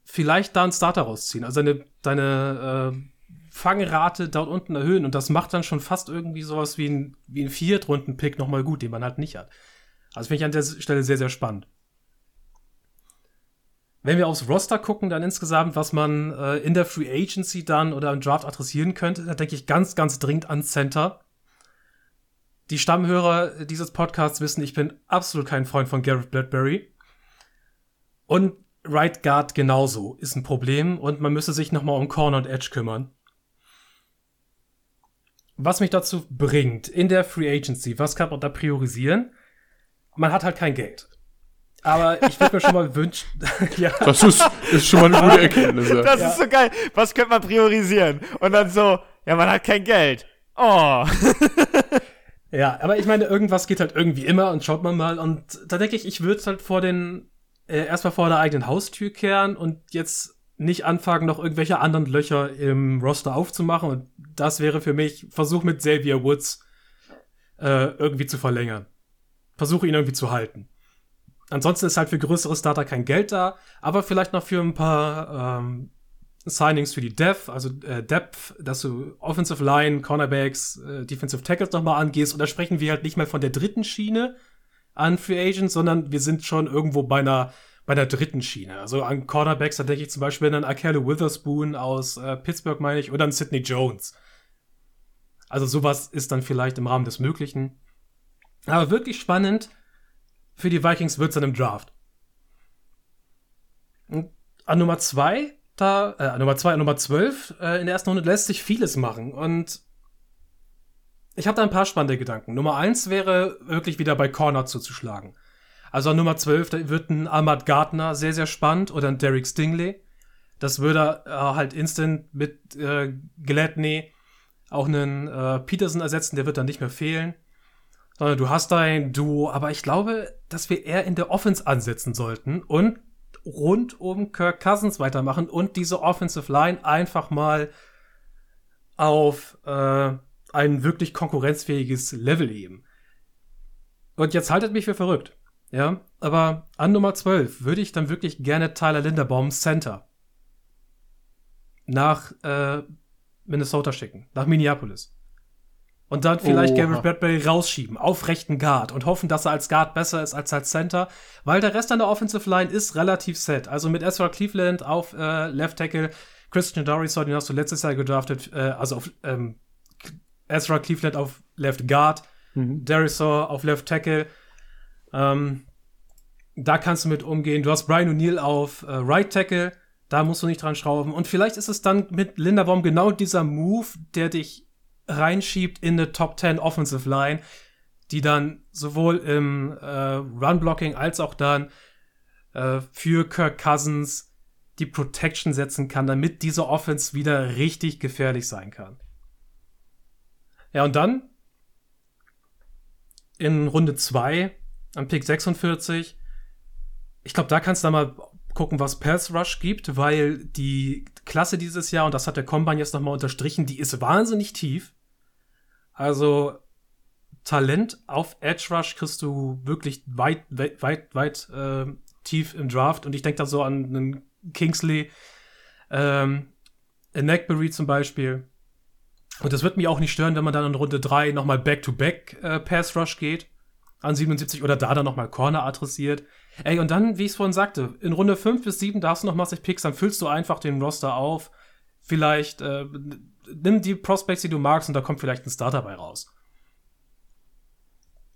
vielleicht da einen Starter rausziehen. Also deine, deine äh, Fangrate dort unten erhöhen. Und das macht dann schon fast irgendwie sowas wie ein, wie ein Viertrunden-Pick noch mal gut, den man halt nicht hat. Also finde ich an der Stelle sehr, sehr spannend. Wenn wir aufs Roster gucken, dann insgesamt, was man äh, in der Free Agency dann oder im Draft adressieren könnte, da denke ich ganz, ganz dringend an Center. Die Stammhörer dieses Podcasts wissen, ich bin absolut kein Freund von Garrett Bradbury. Und Right Guard genauso ist ein Problem und man müsste sich nochmal um Corner und Edge kümmern. Was mich dazu bringt, in der Free Agency, was kann man da priorisieren? Man hat halt kein Geld. Aber ich würde mir schon mal wünschen. ja. Das ist, ist schon mal eine gute Erkenntnis. Ja. Das ist so geil. Was könnte man priorisieren? Und dann so, ja, man hat kein Geld. Oh. ja, aber ich meine, irgendwas geht halt irgendwie immer und schaut man mal. Und da denke ich, ich würde es halt vor den, äh, erstmal vor der eigenen Haustür kehren und jetzt nicht anfangen, noch irgendwelche anderen Löcher im Roster aufzumachen. Und das wäre für mich Versuch mit Xavier Woods äh, irgendwie zu verlängern. Versuche ihn irgendwie zu halten. Ansonsten ist halt für größere Starter kein Geld da, aber vielleicht noch für ein paar ähm, Signings für die Dev, also äh, Depth, dass du Offensive Line, Cornerbacks, äh, Defensive Tackles nochmal angehst. Und da sprechen wir halt nicht mehr von der dritten Schiene an Free Agents, sondern wir sind schon irgendwo bei einer, bei einer dritten Schiene. Also an Cornerbacks, da denke ich zum Beispiel an Akelle Witherspoon aus äh, Pittsburgh, meine ich, oder an Sidney Jones. Also sowas ist dann vielleicht im Rahmen des Möglichen. Aber wirklich spannend für die Vikings wird es dann im Draft. Und an Nummer 2, da, äh, an Nummer 2, an Nummer 12, äh, in der ersten Runde lässt sich vieles machen. Und ich habe da ein paar spannende Gedanken. Nummer 1 wäre wirklich wieder bei Corner zuzuschlagen. Also an Nummer 12, da wird ein Ahmad Gardner sehr, sehr spannend oder ein Derek Stingley. Das würde äh, halt instant mit äh, Gladney auch einen äh, Peterson ersetzen, der wird dann nicht mehr fehlen sondern du hast da ein Duo. Aber ich glaube, dass wir eher in der Offense ansetzen sollten und rund um Kirk Cousins weitermachen und diese Offensive Line einfach mal auf äh, ein wirklich konkurrenzfähiges Level heben. Und jetzt haltet mich für verrückt. Ja, aber an Nummer 12 würde ich dann wirklich gerne Tyler Linderbaum Center nach äh, Minnesota schicken, nach Minneapolis. Und dann vielleicht oh. Bradbury rausschieben auf rechten Guard und hoffen, dass er als Guard besser ist als als Center, weil der Rest an der Offensive Line ist relativ set. Also mit Ezra Cleveland auf äh, Left Tackle, Christian Doris, den hast du letztes Jahr gedraftet, äh, also auf ähm, Ezra Cleveland auf Left Guard, mhm. Darisaw auf Left Tackle. Ähm, da kannst du mit umgehen. Du hast Brian O'Neill auf äh, Right Tackle, da musst du nicht dran schrauben. Und vielleicht ist es dann mit Linderbaum genau dieser Move, der dich reinschiebt in eine Top 10 Offensive Line, die dann sowohl im äh, Run-Blocking als auch dann äh, für Kirk Cousins die Protection setzen kann, damit diese Offense wieder richtig gefährlich sein kann. Ja, und dann in Runde 2 am Pick 46, ich glaube, da kannst du dann mal gucken, was Pass Rush gibt, weil die Klasse dieses Jahr, und das hat der Combine jetzt nochmal unterstrichen, die ist wahnsinnig tief. Also Talent auf Edge Rush kriegst du wirklich weit, weit, weit, weit äh, tief im Draft. Und ich denke da so an einen Kingsley, ähm, Neckberry zum Beispiel. Und das wird mich auch nicht stören, wenn man dann in Runde 3 nochmal Back-to-Back äh, Pass Rush geht. An 77 oder da dann nochmal Corner adressiert. Ey, und dann, wie ich es vorhin sagte, in Runde 5 bis 7 darfst du noch massig Picks, dann füllst du einfach den Roster auf. Vielleicht äh, nimm die Prospects, die du magst, und da kommt vielleicht ein Starter bei raus.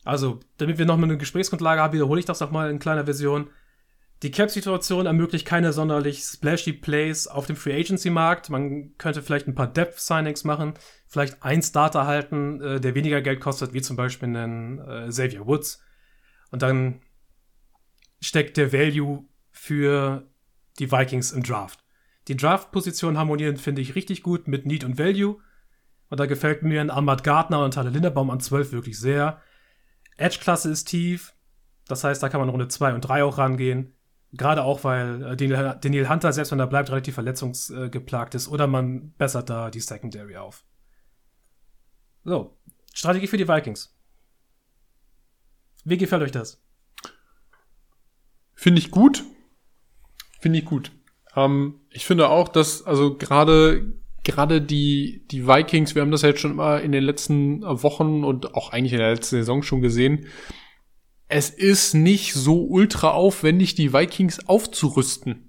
Also, damit wir noch mal eine Gesprächsgrundlage haben, wiederhole ich das noch mal in kleiner Version. Die Cap-Situation ermöglicht keine sonderlich splashy Plays auf dem Free Agency-Markt. Man könnte vielleicht ein paar Depth-Signings machen, vielleicht einen Starter halten, äh, der weniger Geld kostet, wie zum Beispiel einen äh, Xavier Woods. Und dann steckt der Value für die Vikings im Draft. Die Draft-Positionen harmonieren, finde ich, richtig gut mit Need und Value. Und da gefällt mir ein Ahmad Gardner und Tyler Linderbaum an 12 wirklich sehr. Edge-Klasse ist tief. Das heißt, da kann man Runde 2 und 3 auch rangehen. Gerade auch, weil äh, Daniel Hunter, selbst wenn er bleibt, relativ verletzungsgeplagt ist. Oder man bessert da die Secondary auf. So, Strategie für die Vikings. Wie gefällt euch das? Finde ich gut. Finde ich gut. Ähm, ich finde auch, dass also gerade gerade die die Vikings, wir haben das ja jetzt schon immer in den letzten Wochen und auch eigentlich in der letzten Saison schon gesehen. Es ist nicht so ultra aufwendig, die Vikings aufzurüsten.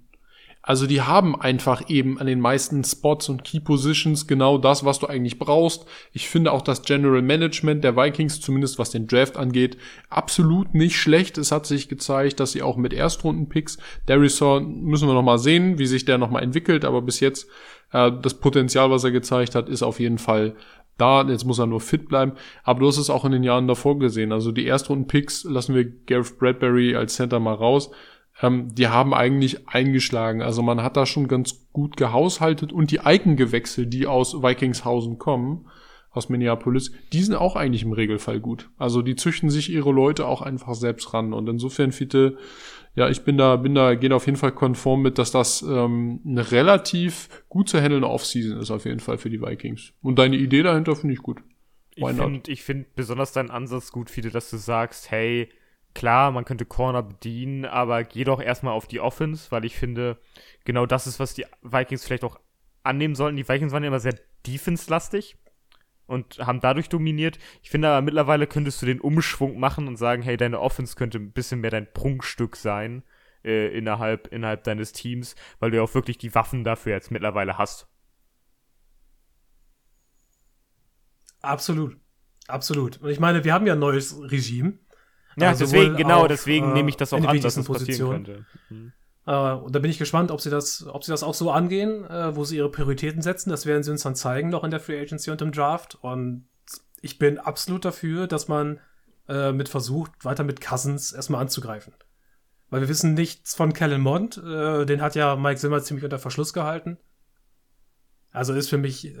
Also die haben einfach eben an den meisten Spots und Key Positions genau das, was du eigentlich brauchst. Ich finde auch das General Management der Vikings, zumindest was den Draft angeht, absolut nicht schlecht. Es hat sich gezeigt, dass sie auch mit Erstrunden-Picks, Darrison müssen wir noch mal sehen, wie sich der noch mal entwickelt, aber bis jetzt äh, das Potenzial, was er gezeigt hat, ist auf jeden Fall da. Jetzt muss er nur fit bleiben. Aber du hast es auch in den Jahren davor gesehen. Also die Erstrunden-Picks lassen wir Gareth Bradbury als Center mal raus ähm, die haben eigentlich eingeschlagen. Also man hat da schon ganz gut gehaushaltet und die Eigengewächse, die aus Vikingshausen kommen, aus Minneapolis, die sind auch eigentlich im Regelfall gut. Also die züchten sich ihre Leute auch einfach selbst ran. Und insofern, Fiete, ja, ich bin da, bin da, gehe auf jeden Fall konform mit, dass das ähm, eine relativ gut zu handelnde Offseason ist, auf jeden Fall für die Vikings. Und deine Idee dahinter finde ich gut. Why ich finde find besonders deinen Ansatz gut, Fiete, dass du sagst, hey, klar, man könnte Corner bedienen, aber geh doch erstmal auf die Offense, weil ich finde, genau das ist, was die Vikings vielleicht auch annehmen sollten. Die Vikings waren ja immer sehr defense-lastig und haben dadurch dominiert. Ich finde aber mittlerweile könntest du den Umschwung machen und sagen, hey, deine Offense könnte ein bisschen mehr dein Prunkstück sein äh, innerhalb, innerhalb deines Teams, weil du ja auch wirklich die Waffen dafür jetzt mittlerweile hast. Absolut. Absolut. Und ich meine, wir haben ja ein neues Regime. Ja, also deswegen, genau, auf, deswegen äh, nehme ich das auch an, dass das passieren könnte. Uh, und da bin ich gespannt, ob sie das, ob sie das auch so angehen, uh, wo sie ihre Prioritäten setzen. Das werden sie uns dann zeigen, noch in der Free Agency und im Draft. Und ich bin absolut dafür, dass man uh, mit versucht, weiter mit Cousins erstmal anzugreifen. Weil wir wissen nichts von Kellen Mond. den hat ja Mike Zimmer ziemlich unter Verschluss gehalten. Also ist für mich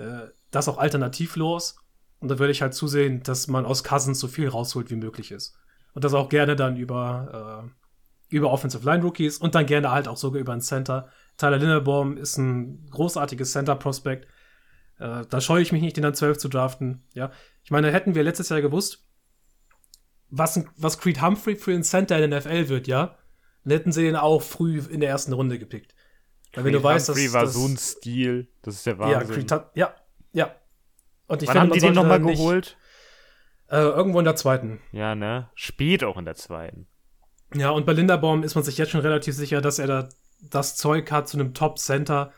das auch alternativlos. Und da würde ich halt zusehen, dass man aus Cousins so viel rausholt, wie möglich ist. Und das auch gerne dann über, äh, über Offensive Line Rookies und dann gerne halt auch sogar über einen Center. Tyler Linderbaum ist ein großartiges Center-Prospect. Äh, da scheue ich mich nicht, den dann 12 zu draften. Ja, ich meine, hätten wir letztes Jahr gewusst, was, was Creed Humphrey für einen Center in der NFL wird, ja, dann hätten sie ihn auch früh in der ersten Runde gepickt. Weil wenn du weißt, Humphrey dass, war das, so ein Stil, das ist der Wahnsinn. Ja, Creed ja, ja. Und ich Wann finde, haben die den nochmal geholt? Äh, irgendwo in der zweiten. Ja, ne? Spät auch in der zweiten. Ja, und bei Linderbaum ist man sich jetzt schon relativ sicher, dass er da das Zeug hat zu einem Top-Center.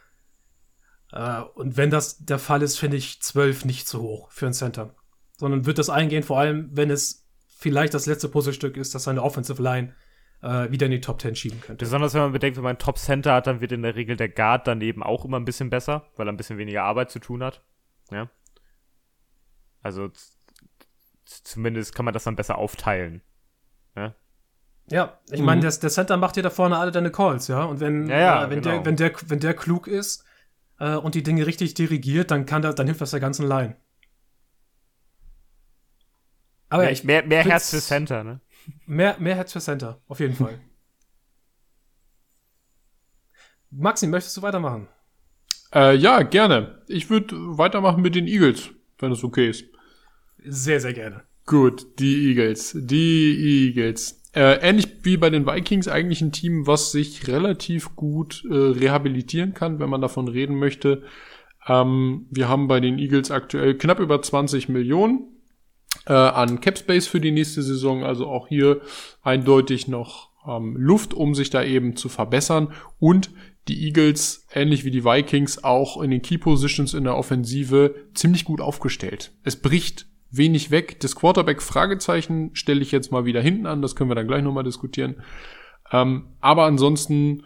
Äh, und wenn das der Fall ist, finde ich 12 nicht zu hoch für ein Center. Sondern wird das eingehen, vor allem, wenn es vielleicht das letzte Puzzlestück ist, dass seine Offensive Line äh, wieder in die Top 10 schieben könnte. Besonders wenn man bedenkt, wenn man ein Top-Center hat, dann wird in der Regel der Guard daneben auch immer ein bisschen besser, weil er ein bisschen weniger Arbeit zu tun hat. Ja. Also zumindest kann man das dann besser aufteilen. Ja, ja ich mhm. meine, der, der, Center macht dir da vorne alle deine Calls, ja. Und wenn, ja, ja, äh, wenn, genau. der, wenn, der, wenn der klug ist äh, und die Dinge richtig dirigiert, dann kann der, dann hilft das der ganzen Line. Aber ja, ich, mehr, mehr Herz für Center, ne? Mehr, mehr Herz für Center, auf jeden Fall. Maxi, möchtest du weitermachen? Äh, ja, gerne. Ich würde weitermachen mit den Eagles, wenn es okay ist. Sehr, sehr gerne. Gut, die Eagles. Die Eagles. Äh, ähnlich wie bei den Vikings eigentlich ein Team, was sich relativ gut äh, rehabilitieren kann, wenn man davon reden möchte. Ähm, wir haben bei den Eagles aktuell knapp über 20 Millionen äh, an Cap Space für die nächste Saison. Also auch hier eindeutig noch ähm, Luft, um sich da eben zu verbessern. Und die Eagles, ähnlich wie die Vikings, auch in den Key Positions in der Offensive ziemlich gut aufgestellt. Es bricht wenig weg. Das Quarterback-Fragezeichen stelle ich jetzt mal wieder hinten an, das können wir dann gleich nochmal diskutieren. Ähm, aber ansonsten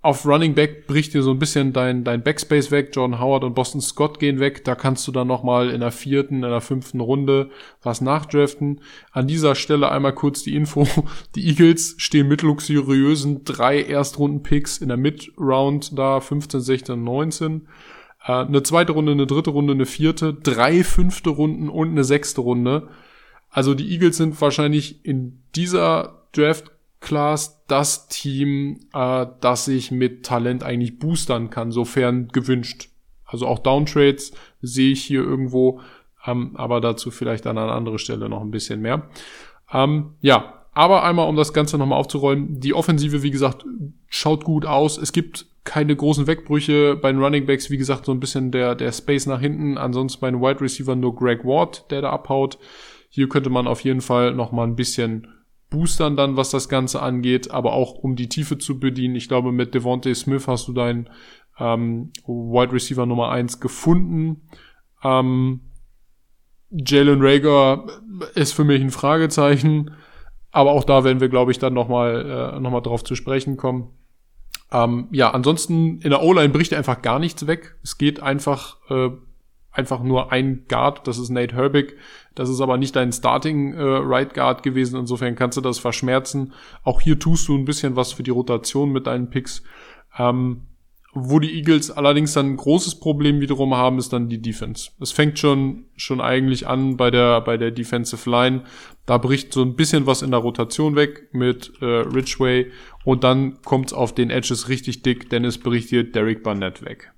auf Running Back bricht dir so ein bisschen dein, dein Backspace weg. John Howard und Boston Scott gehen weg. Da kannst du dann nochmal in der vierten, in der fünften Runde was nachdraften. An dieser Stelle einmal kurz die Info. Die Eagles stehen mit luxuriösen drei Erstrunden-Picks in der Mid-Round da, 15, 16, 19. Äh, eine zweite Runde, eine dritte Runde, eine vierte, drei fünfte Runden und eine sechste Runde. Also die Eagles sind wahrscheinlich in dieser Draft Class das Team, äh, das sich mit Talent eigentlich boostern kann, sofern gewünscht. Also auch Downtrades sehe ich hier irgendwo, ähm, aber dazu vielleicht an einer anderen Stelle noch ein bisschen mehr. Ähm, ja, aber einmal, um das Ganze nochmal aufzurollen, die Offensive, wie gesagt, schaut gut aus. Es gibt keine großen Wegbrüche bei den Running Backs, wie gesagt, so ein bisschen der, der Space nach hinten. Ansonsten bei den Wide Receiver nur Greg Ward, der da abhaut. Hier könnte man auf jeden Fall nochmal ein bisschen boostern dann, was das Ganze angeht, aber auch um die Tiefe zu bedienen. Ich glaube, mit Devontae Smith hast du deinen ähm, Wide Receiver Nummer eins gefunden. Ähm, Jalen Rager ist für mich ein Fragezeichen, aber auch da werden wir, glaube ich, dann nochmal äh, noch drauf zu sprechen kommen. Ähm, ja, ansonsten in der O-Line bricht einfach gar nichts weg. Es geht einfach äh, einfach nur ein Guard, das ist Nate Herbig. Das ist aber nicht dein Starting äh, Right Guard gewesen. Insofern kannst du das verschmerzen. Auch hier tust du ein bisschen was für die Rotation mit deinen Picks. Ähm, wo die Eagles allerdings dann ein großes Problem wiederum haben, ist dann die Defense. Es fängt schon, schon eigentlich an bei der, bei der Defensive Line. Da bricht so ein bisschen was in der Rotation weg mit äh, Ridgway und dann kommt es auf den Edges richtig dick, denn es bricht hier Derek Barnett weg.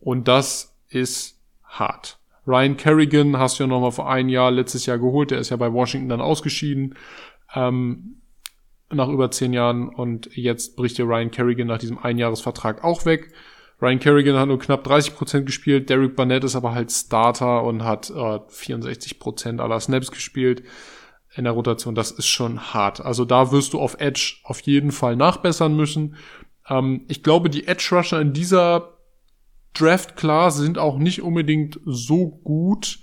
Und das ist hart. Ryan Kerrigan hast du ja nochmal vor ein Jahr, letztes Jahr geholt, der ist ja bei Washington dann ausgeschieden. Ähm, nach über zehn Jahren und jetzt bricht der Ryan Kerrigan nach diesem Einjahresvertrag auch weg. Ryan Kerrigan hat nur knapp 30 Prozent gespielt, Derek Barnett ist aber halt Starter und hat äh, 64 Prozent aller Snaps gespielt in der Rotation. Das ist schon hart. Also da wirst du auf Edge auf jeden Fall nachbessern müssen. Ähm, ich glaube, die Edge Rusher in dieser Draft Class sind auch nicht unbedingt so gut,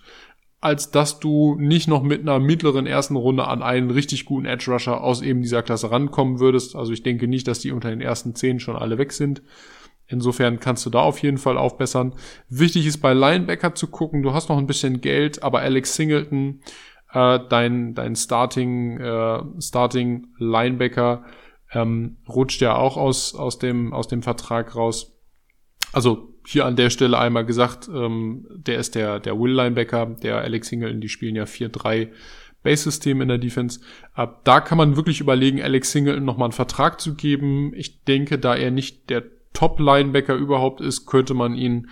als dass du nicht noch mit einer mittleren ersten Runde an einen richtig guten Edge Rusher aus eben dieser Klasse rankommen würdest. Also ich denke nicht, dass die unter den ersten zehn schon alle weg sind. Insofern kannst du da auf jeden Fall aufbessern. Wichtig ist bei Linebacker zu gucken, du hast noch ein bisschen Geld, aber Alex Singleton, äh, dein, dein Starting, äh, Starting Linebacker, ähm, rutscht ja auch aus, aus, dem, aus dem Vertrag raus. Also hier an der Stelle einmal gesagt, ähm, der ist der, der Will-Linebacker, der Alex Singleton, die spielen ja 4-3 Base-System in der Defense. Ab da kann man wirklich überlegen, Alex Singleton nochmal einen Vertrag zu geben. Ich denke, da er nicht der Top-Linebacker überhaupt ist, könnte man ihn,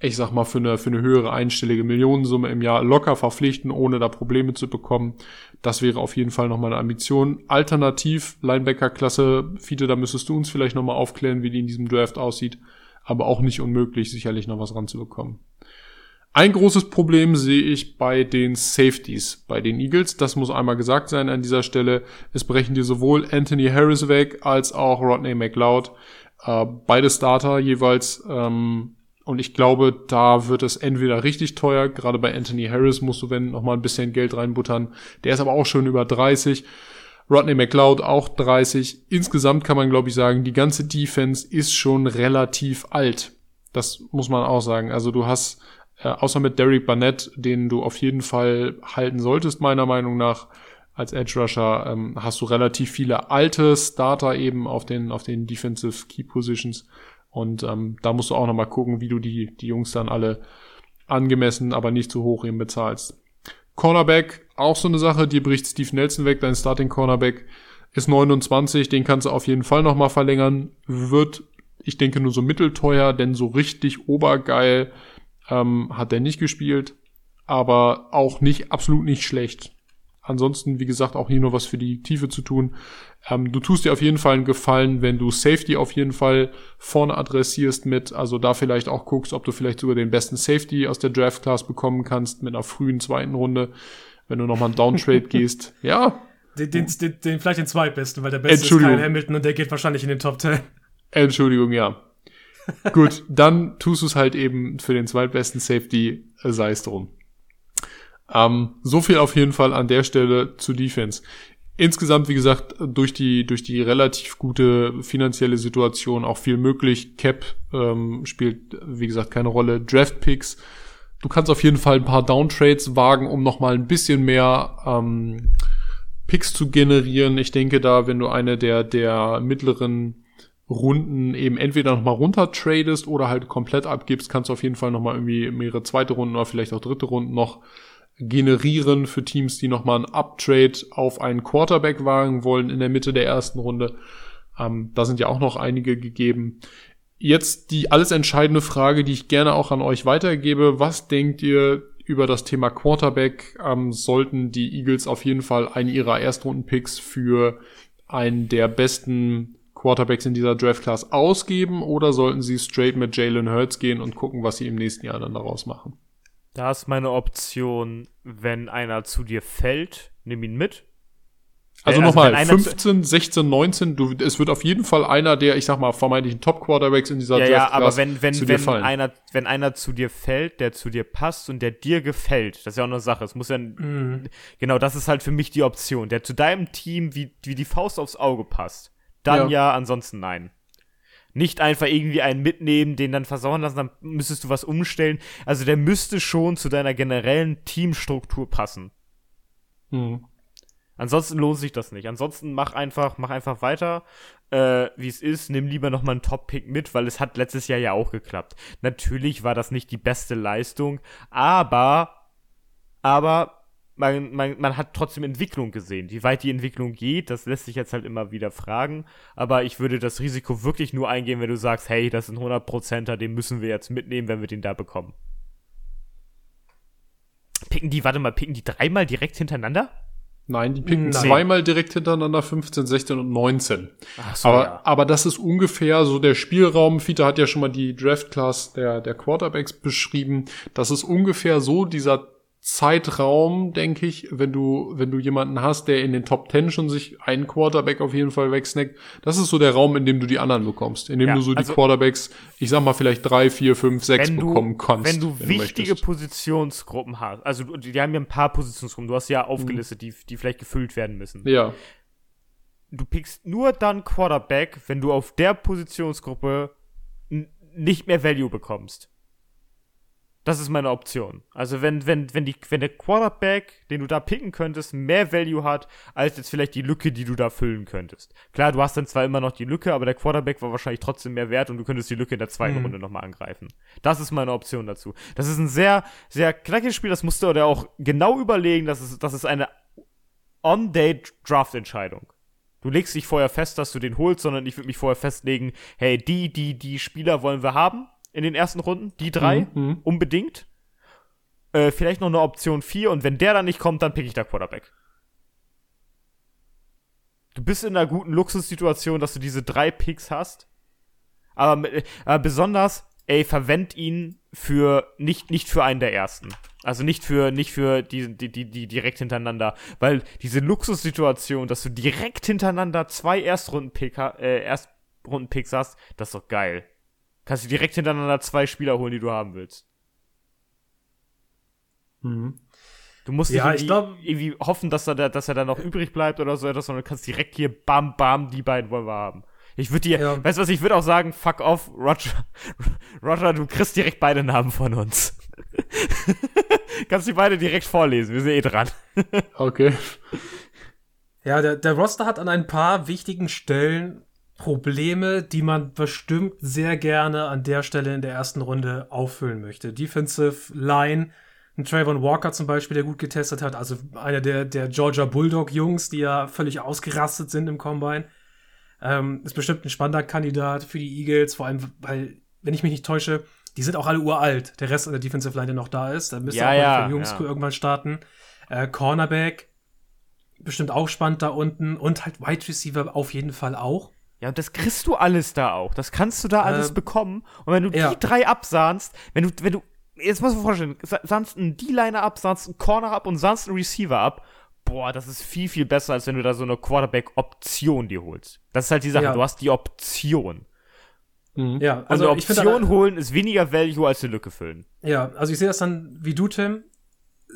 ich sag mal, für eine, für eine höhere einstellige Millionensumme im Jahr locker verpflichten, ohne da Probleme zu bekommen. Das wäre auf jeden Fall nochmal eine Ambition. Alternativ, Linebacker-Klasse, Fiete, da müsstest du uns vielleicht nochmal aufklären, wie die in diesem Draft aussieht aber auch nicht unmöglich, sicherlich noch was ranzubekommen. Ein großes Problem sehe ich bei den Safeties, bei den Eagles. Das muss einmal gesagt sein an dieser Stelle. Es brechen dir sowohl Anthony Harris weg als auch Rodney McLeod. Äh, beide Starter jeweils. Ähm, und ich glaube, da wird es entweder richtig teuer. Gerade bei Anthony Harris musst du, wenn, noch mal ein bisschen Geld reinbuttern. Der ist aber auch schon über 30. Rodney McLeod auch 30. Insgesamt kann man, glaube ich, sagen, die ganze Defense ist schon relativ alt. Das muss man auch sagen. Also du hast, äh, außer mit Derek Barnett, den du auf jeden Fall halten solltest, meiner Meinung nach, als Edge Rusher, ähm, hast du relativ viele alte Starter eben auf den, auf den Defensive Key Positions. Und ähm, da musst du auch nochmal gucken, wie du die, die Jungs dann alle angemessen, aber nicht zu hoch eben bezahlst. Cornerback, auch so eine Sache, die bricht Steve Nelson weg, dein Starting Cornerback ist 29, den kannst du auf jeden Fall nochmal verlängern, wird, ich denke, nur so mittelteuer, denn so richtig obergeil ähm, hat er nicht gespielt, aber auch nicht, absolut nicht schlecht. Ansonsten, wie gesagt, auch hier nur was für die Tiefe zu tun. Ähm, du tust dir auf jeden Fall einen Gefallen, wenn du Safety auf jeden Fall vorne adressierst mit, also da vielleicht auch guckst, ob du vielleicht sogar den besten Safety aus der Draft Class bekommen kannst mit einer frühen zweiten Runde, wenn du nochmal einen Downtrade gehst. Ja. Den, den, den, den, vielleicht den zweitbesten, weil der beste ist Kyle Hamilton und der geht wahrscheinlich in den Top 10. Entschuldigung, ja. Gut, dann tust du es halt eben für den zweitbesten Safety, äh, sei es drum. Ähm, so viel auf jeden Fall an der Stelle zu Defense. Insgesamt, wie gesagt, durch die, durch die relativ gute finanzielle Situation auch viel möglich. Cap ähm, spielt, wie gesagt, keine Rolle. Draft Picks. Du kannst auf jeden Fall ein paar Downtrades wagen, um nochmal ein bisschen mehr ähm, Picks zu generieren. Ich denke da, wenn du eine der, der mittleren Runden eben entweder nochmal runter tradest oder halt komplett abgibst, kannst du auf jeden Fall nochmal irgendwie mehrere zweite Runden oder vielleicht auch dritte Runden noch generieren für Teams, die nochmal ein Uptrade auf einen Quarterback wagen wollen in der Mitte der ersten Runde. Ähm, da sind ja auch noch einige gegeben. Jetzt die alles entscheidende Frage, die ich gerne auch an euch weitergebe. Was denkt ihr über das Thema Quarterback ähm, sollten die Eagles auf jeden Fall einen ihrer Erstrunden-Picks für einen der besten Quarterbacks in dieser Draft-Class ausgeben oder sollten sie straight mit Jalen Hurts gehen und gucken, was sie im nächsten Jahr dann daraus machen? Da ist meine Option, wenn einer zu dir fällt, nimm ihn mit. Also, Äh, nochmal, einer zu- 15, 16, 19, du, es wird auf jeden Fall einer der, ich sag mal, vermeintlichen Top-Quarterbacks in dieser Ja, ja, aber wenn, wenn, wenn fallen. einer, wenn einer zu dir fällt, der zu dir passt und der dir gefällt, das ist ja auch eine Sache. Es muss ja, Mhm. genau, das ist halt für mich die Option, der zu deinem Team wie, wie die Faust aufs Auge passt. Dann ja, ansonsten nein. Nicht einfach irgendwie einen mitnehmen, den dann versauen lassen, dann müsstest du was umstellen. Also der müsste schon zu deiner generellen Teamstruktur passen. Hm. Ansonsten lohnt sich das nicht. Ansonsten mach einfach, mach einfach weiter, äh, wie es ist. Nimm lieber noch mal einen Top-Pick mit, weil es hat letztes Jahr ja auch geklappt. Natürlich war das nicht die beste Leistung, aber, aber man, man, man hat trotzdem Entwicklung gesehen. Wie weit die Entwicklung geht, das lässt sich jetzt halt immer wieder fragen. Aber ich würde das Risiko wirklich nur eingehen, wenn du sagst, hey, das ist ein 100%er, den müssen wir jetzt mitnehmen, wenn wir den da bekommen. Picken die, warte mal, picken die dreimal direkt hintereinander? Nein, die picken Nein. zweimal direkt hintereinander 15, 16 und 19. Ach so, aber, aber das ist ungefähr so der Spielraum. Fita hat ja schon mal die Draft-Class der, der Quarterbacks beschrieben. Das ist ungefähr so dieser Zeitraum, denke ich, wenn du, wenn du jemanden hast, der in den Top 10 schon sich einen Quarterback auf jeden Fall wegsnackt. Das ist so der Raum, in dem du die anderen bekommst. In dem Ja, du so die also- Quarterbacks, ich sag mal, vielleicht drei, vier, fünf, sechs wenn du, bekommen kannst. wenn du wichtige möchtest. Positionsgruppen hast, also du- die haben ja ein paar Positionsgruppen, du hast ja aufgelistet, die, die vielleicht gefüllt werden müssen. Ja. Du pickst nur dann Quarterback, wenn du auf der Positionsgruppe nicht mehr Value bekommst. Das ist meine Option. Also wenn, wenn, wenn, die, wenn der Quarterback, den du da picken könntest, mehr Value hat, als jetzt vielleicht die Lücke, die du da füllen könntest. Klar, du hast dann zwar immer noch die Lücke, aber der Quarterback war wahrscheinlich trotzdem mehr wert und du könntest die Lücke in der zweiten Mhm. Runde nochmal angreifen. Das ist meine Option dazu. Das ist ein sehr, sehr knackiges Spiel, das musst du dir auch genau überlegen, das ist, das ist eine On-Day-Draft-Entscheidung. Du legst dich vorher fest, dass du den holst, sondern ich würde mich vorher festlegen, hey, die, die, die Spieler wollen wir haben in den ersten Runden, die drei, Mhm. unbedingt. Äh, vielleicht noch eine Option 4 und wenn der dann nicht kommt, dann pick ich da Quarterback. Du bist in einer guten Luxussituation, dass du diese drei Picks hast. Aber, mit- aber besonders, ey, verwend ihn für nicht, nicht für einen der ersten. Also nicht für, nicht für die, die, die, die direkt hintereinander. Weil diese Luxussituation, dass du direkt hintereinander zwei Erstrunden-Pick, ha- äh, Erstrunden-Picks hast, das ist doch geil. Kannst du direkt hintereinander zwei Spieler holen, die du haben willst. Mhm. Du musst Ja, nicht ich irgendwie, glaub- irgendwie hoffen, dass er, da, dass er da noch übrig bleibt oder so etwas, sondern du kannst direkt hier bam, bam, die beiden wollen wir haben. Ich würde dir, Ja. weißt du was, ich würde auch sagen, fuck off, Roger, Roger, du kriegst direkt beide Namen von uns. kannst die beide direkt vorlesen, wir sind eh dran. Okay. Ja, der, der Roster hat an ein paar wichtigen Stellen Probleme, die man bestimmt sehr gerne an der Stelle in der ersten Runde auffüllen möchte. Defensive Line, ein Trayvon Walker zum Beispiel, der gut getestet hat, also einer der, der Georgia Bulldog-Jungs, die ja völlig ausgerastet sind im Combine. Ähm, ist bestimmt ein spannender Kandidat für die Eagles, vor allem, weil, wenn ich mich nicht täusche, die sind auch alle uralt. Der Rest der Defensive Line, der noch da ist, da müsste Ja, auch mal Jungs ja. irgendwann starten. Äh, Cornerback, bestimmt auch spannend da unten und halt Wide Receiver auf jeden Fall auch. Ja, und das kriegst du alles da auch. Das kannst du da alles Ähm, bekommen. Und wenn du ja. die drei absahnst, wenn du, wenn du, jetzt musst du vorstellen, sa- sahnst einen D-Liner ab, sahnst einen Corner ab und sahnst einen Receiver ab, boah, das ist viel, viel besser, als wenn du da so eine Quarterback-Option dir holst. Das ist halt die Sache, Ja. du hast die Option. Mhm. Ja, Also also eine Option aber- holen ist weniger Value als eine Lücke füllen. Ja, also ich sehe das dann wie du, Tim.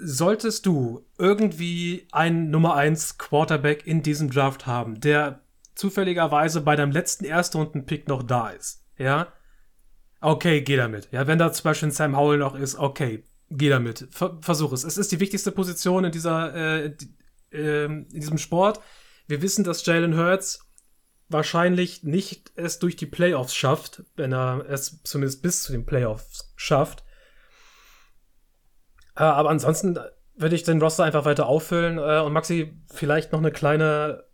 Solltest du irgendwie einen Nummer 1 Quarterback in diesem Draft haben, der zufälligerweise bei deinem letzten Erstrunden-Pick noch da ist, ja, okay, geh damit. Ja, wenn da zum Beispiel ein Sam Howell noch ist, okay, geh damit. Ver versuch es. Es ist die wichtigste Position in dieser, äh, ähm, in diesem Sport. Wir wissen, dass Jalen Hurts wahrscheinlich nicht es durch die Playoffs schafft, wenn er es zumindest bis zu den Playoffs schafft. Äh, aber ansonsten würde ich den Roster einfach weiter auffüllen. Äh, und Maxi, vielleicht noch eine kleine,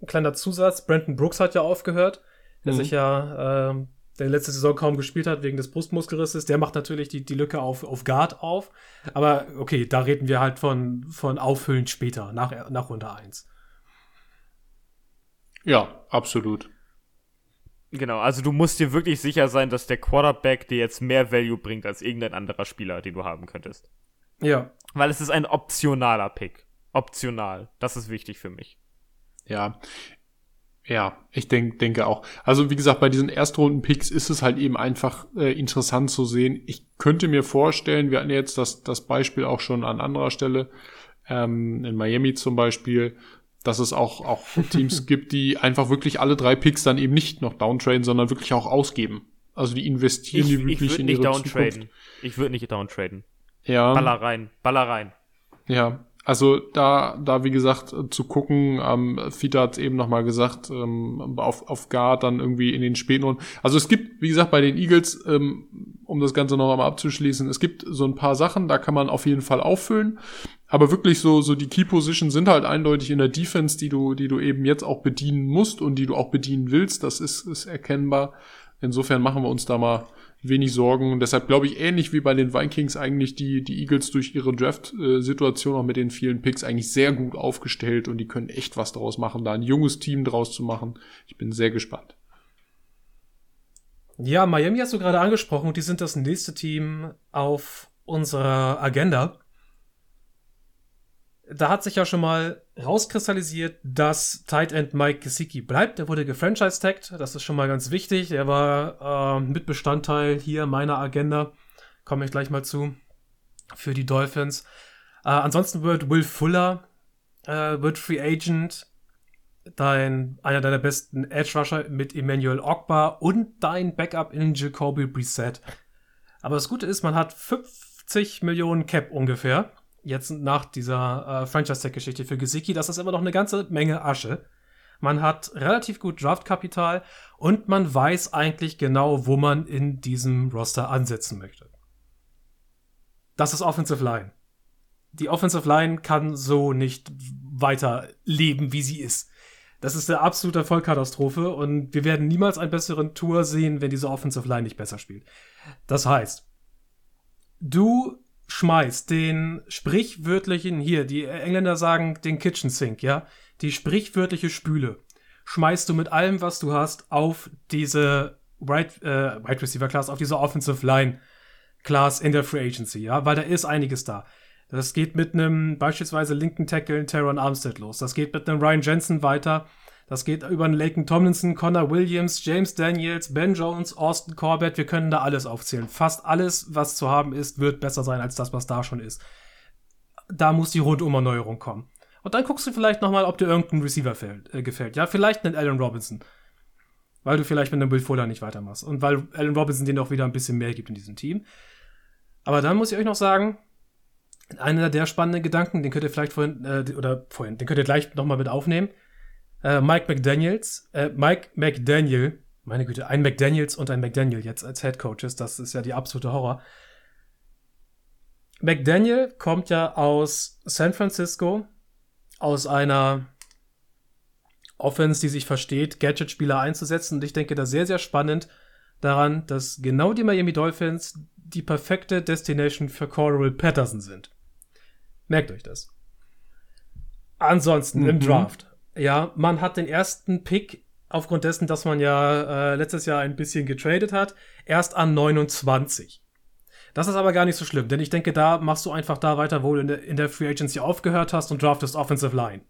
ein kleiner Zusatz. Brandon Brooks hat ja aufgehört, der Mhm. sich ja ähm, der letzte Saison kaum gespielt hat wegen des Brustmuskelrisses, der macht natürlich die, die Lücke auf, auf Guard auf. Aber okay, da reden wir halt von, von Auffüllen später, nach, nach Runde 1. Ja, absolut. Genau, also du musst dir wirklich sicher sein, dass der Quarterback dir jetzt mehr Value bringt als irgendein anderer Spieler, den du haben könntest. Ja. Weil es ist ein optionaler Pick. Optional. Das ist wichtig für mich. Ja. Ja, ich denk, denke auch. Also wie gesagt, bei diesen Erstrunden-Picks ist es halt eben einfach äh, interessant zu sehen. Ich könnte mir vorstellen, wir hatten jetzt das, das Beispiel auch schon an anderer Stelle, ähm, in Miami zum Beispiel, dass es auch, auch Teams gibt, die einfach wirklich alle drei Picks dann eben nicht noch downtraden, sondern wirklich auch ausgeben. Also die investieren Ich, die wirklich ich würde in nicht ihre downtraden. Zukunft. Ich würde nicht downtraden. Ja. Baller rein, baller rein. Ja, also da, da wie gesagt, zu gucken, ähm, Fita hat eben nochmal gesagt, ähm, auf, auf Guard dann irgendwie in den späten Runden. Also es gibt, wie gesagt, bei den Eagles, ähm, um das Ganze noch einmal abzuschließen, es gibt so ein paar Sachen, da kann man auf jeden Fall auffüllen. Aber wirklich so, so die Key Positions sind halt eindeutig in der Defense, die du, die du eben jetzt auch bedienen musst und die du auch bedienen willst. Das ist, ist erkennbar. Insofern machen wir uns da mal wenig Sorgen. Deshalb glaube ich, ähnlich wie bei den Vikings eigentlich die, die Eagles durch ihre Draft-Situation auch mit den vielen Picks eigentlich sehr gut aufgestellt und die können echt was draus machen, da ein junges Team draus zu machen. Ich bin sehr gespannt. Ja, Miami hast du gerade angesprochen und die sind das nächste Team auf unserer Agenda. Da hat sich ja schon mal rauskristallisiert, dass Tight End Mike Gesicki bleibt. Der wurde gefranchise-tagged. Das ist schon mal ganz wichtig. Er war äh, Mitbestandteil hier meiner Agenda. Komme ich gleich mal zu. Für die Dolphins. Äh, ansonsten wird Will Fuller äh, wird Free Agent. Dein, einer deiner besten Edge Rusher mit Emmanuel Ogba und dein Backup in Jacoby Brissett. Aber das Gute ist, man hat 50 Millionen Cap ungefähr jetzt nach dieser äh, Franchise-Tag-Geschichte für Gesicki, das ist immer noch eine ganze Menge Asche. Man hat relativ gut Draftkapital und man weiß eigentlich genau, wo man in diesem Roster ansetzen möchte. Das ist Offensive Line. Die Offensive Line kann so nicht weiter leben, wie sie ist. Das ist eine absolute Vollkatastrophe und wir werden niemals einen besseren Tour sehen, wenn diese Offensive Line nicht besser spielt. Das heißt, du schmeißt den sprichwörtlichen, hier, die Engländer sagen den Kitchen Sink, ja, die sprichwörtliche Spüle, schmeißt du mit allem, was du hast, auf diese Wide, äh, Wide Receiver Class, auf diese Offensive Line Class in der Free Agency, ja, weil da ist einiges da. Das geht mit einem beispielsweise linken Tackle Teron Armstead los. Das geht mit einem Ryan Jensen weiter. Das geht über einen Laken Tomlinson, Connor Williams, James Daniels, Ben Jones, Austin Corbett. Wir können da alles aufzählen. Fast alles, was zu haben ist, wird besser sein als das, was da schon ist. Da muss die Rundumerneuerung kommen. Und dann guckst du vielleicht nochmal, ob dir irgendein Receiver fällt, äh, gefällt. Ja, vielleicht einen Allen Robinson. Weil du vielleicht mit einem Will Fuller nicht weitermachst. Und weil Allen Robinson dir noch wieder ein bisschen mehr gibt in diesem Team. Aber dann muss ich euch noch sagen, einer der spannenden Gedanken, den könnt ihr vielleicht vorhin, äh, oder vorhin, den könnt ihr gleich nochmal mit aufnehmen. Äh, Mike McDaniels, äh, Mike McDaniel, meine Güte, ein McDaniels und ein McDaniel jetzt als Head Coaches, das ist ja die absolute Horror. McDaniel kommt ja aus San Francisco, aus einer Offense, die sich versteht, Gadget-Spieler einzusetzen. Und ich denke da sehr, sehr spannend daran, dass genau die Miami Dolphins die perfekte Destination für Coral Patterson sind. Merkt euch das. Ansonsten mhm. im Draft. Ja, man hat den ersten Pick aufgrund dessen, dass man ja äh, letztes Jahr ein bisschen getradet hat, erst an 29. Das ist aber gar nicht so schlimm, denn ich denke, da machst du einfach da weiter, wo du in der, in der Free Agency aufgehört hast und draftest Offensive Line.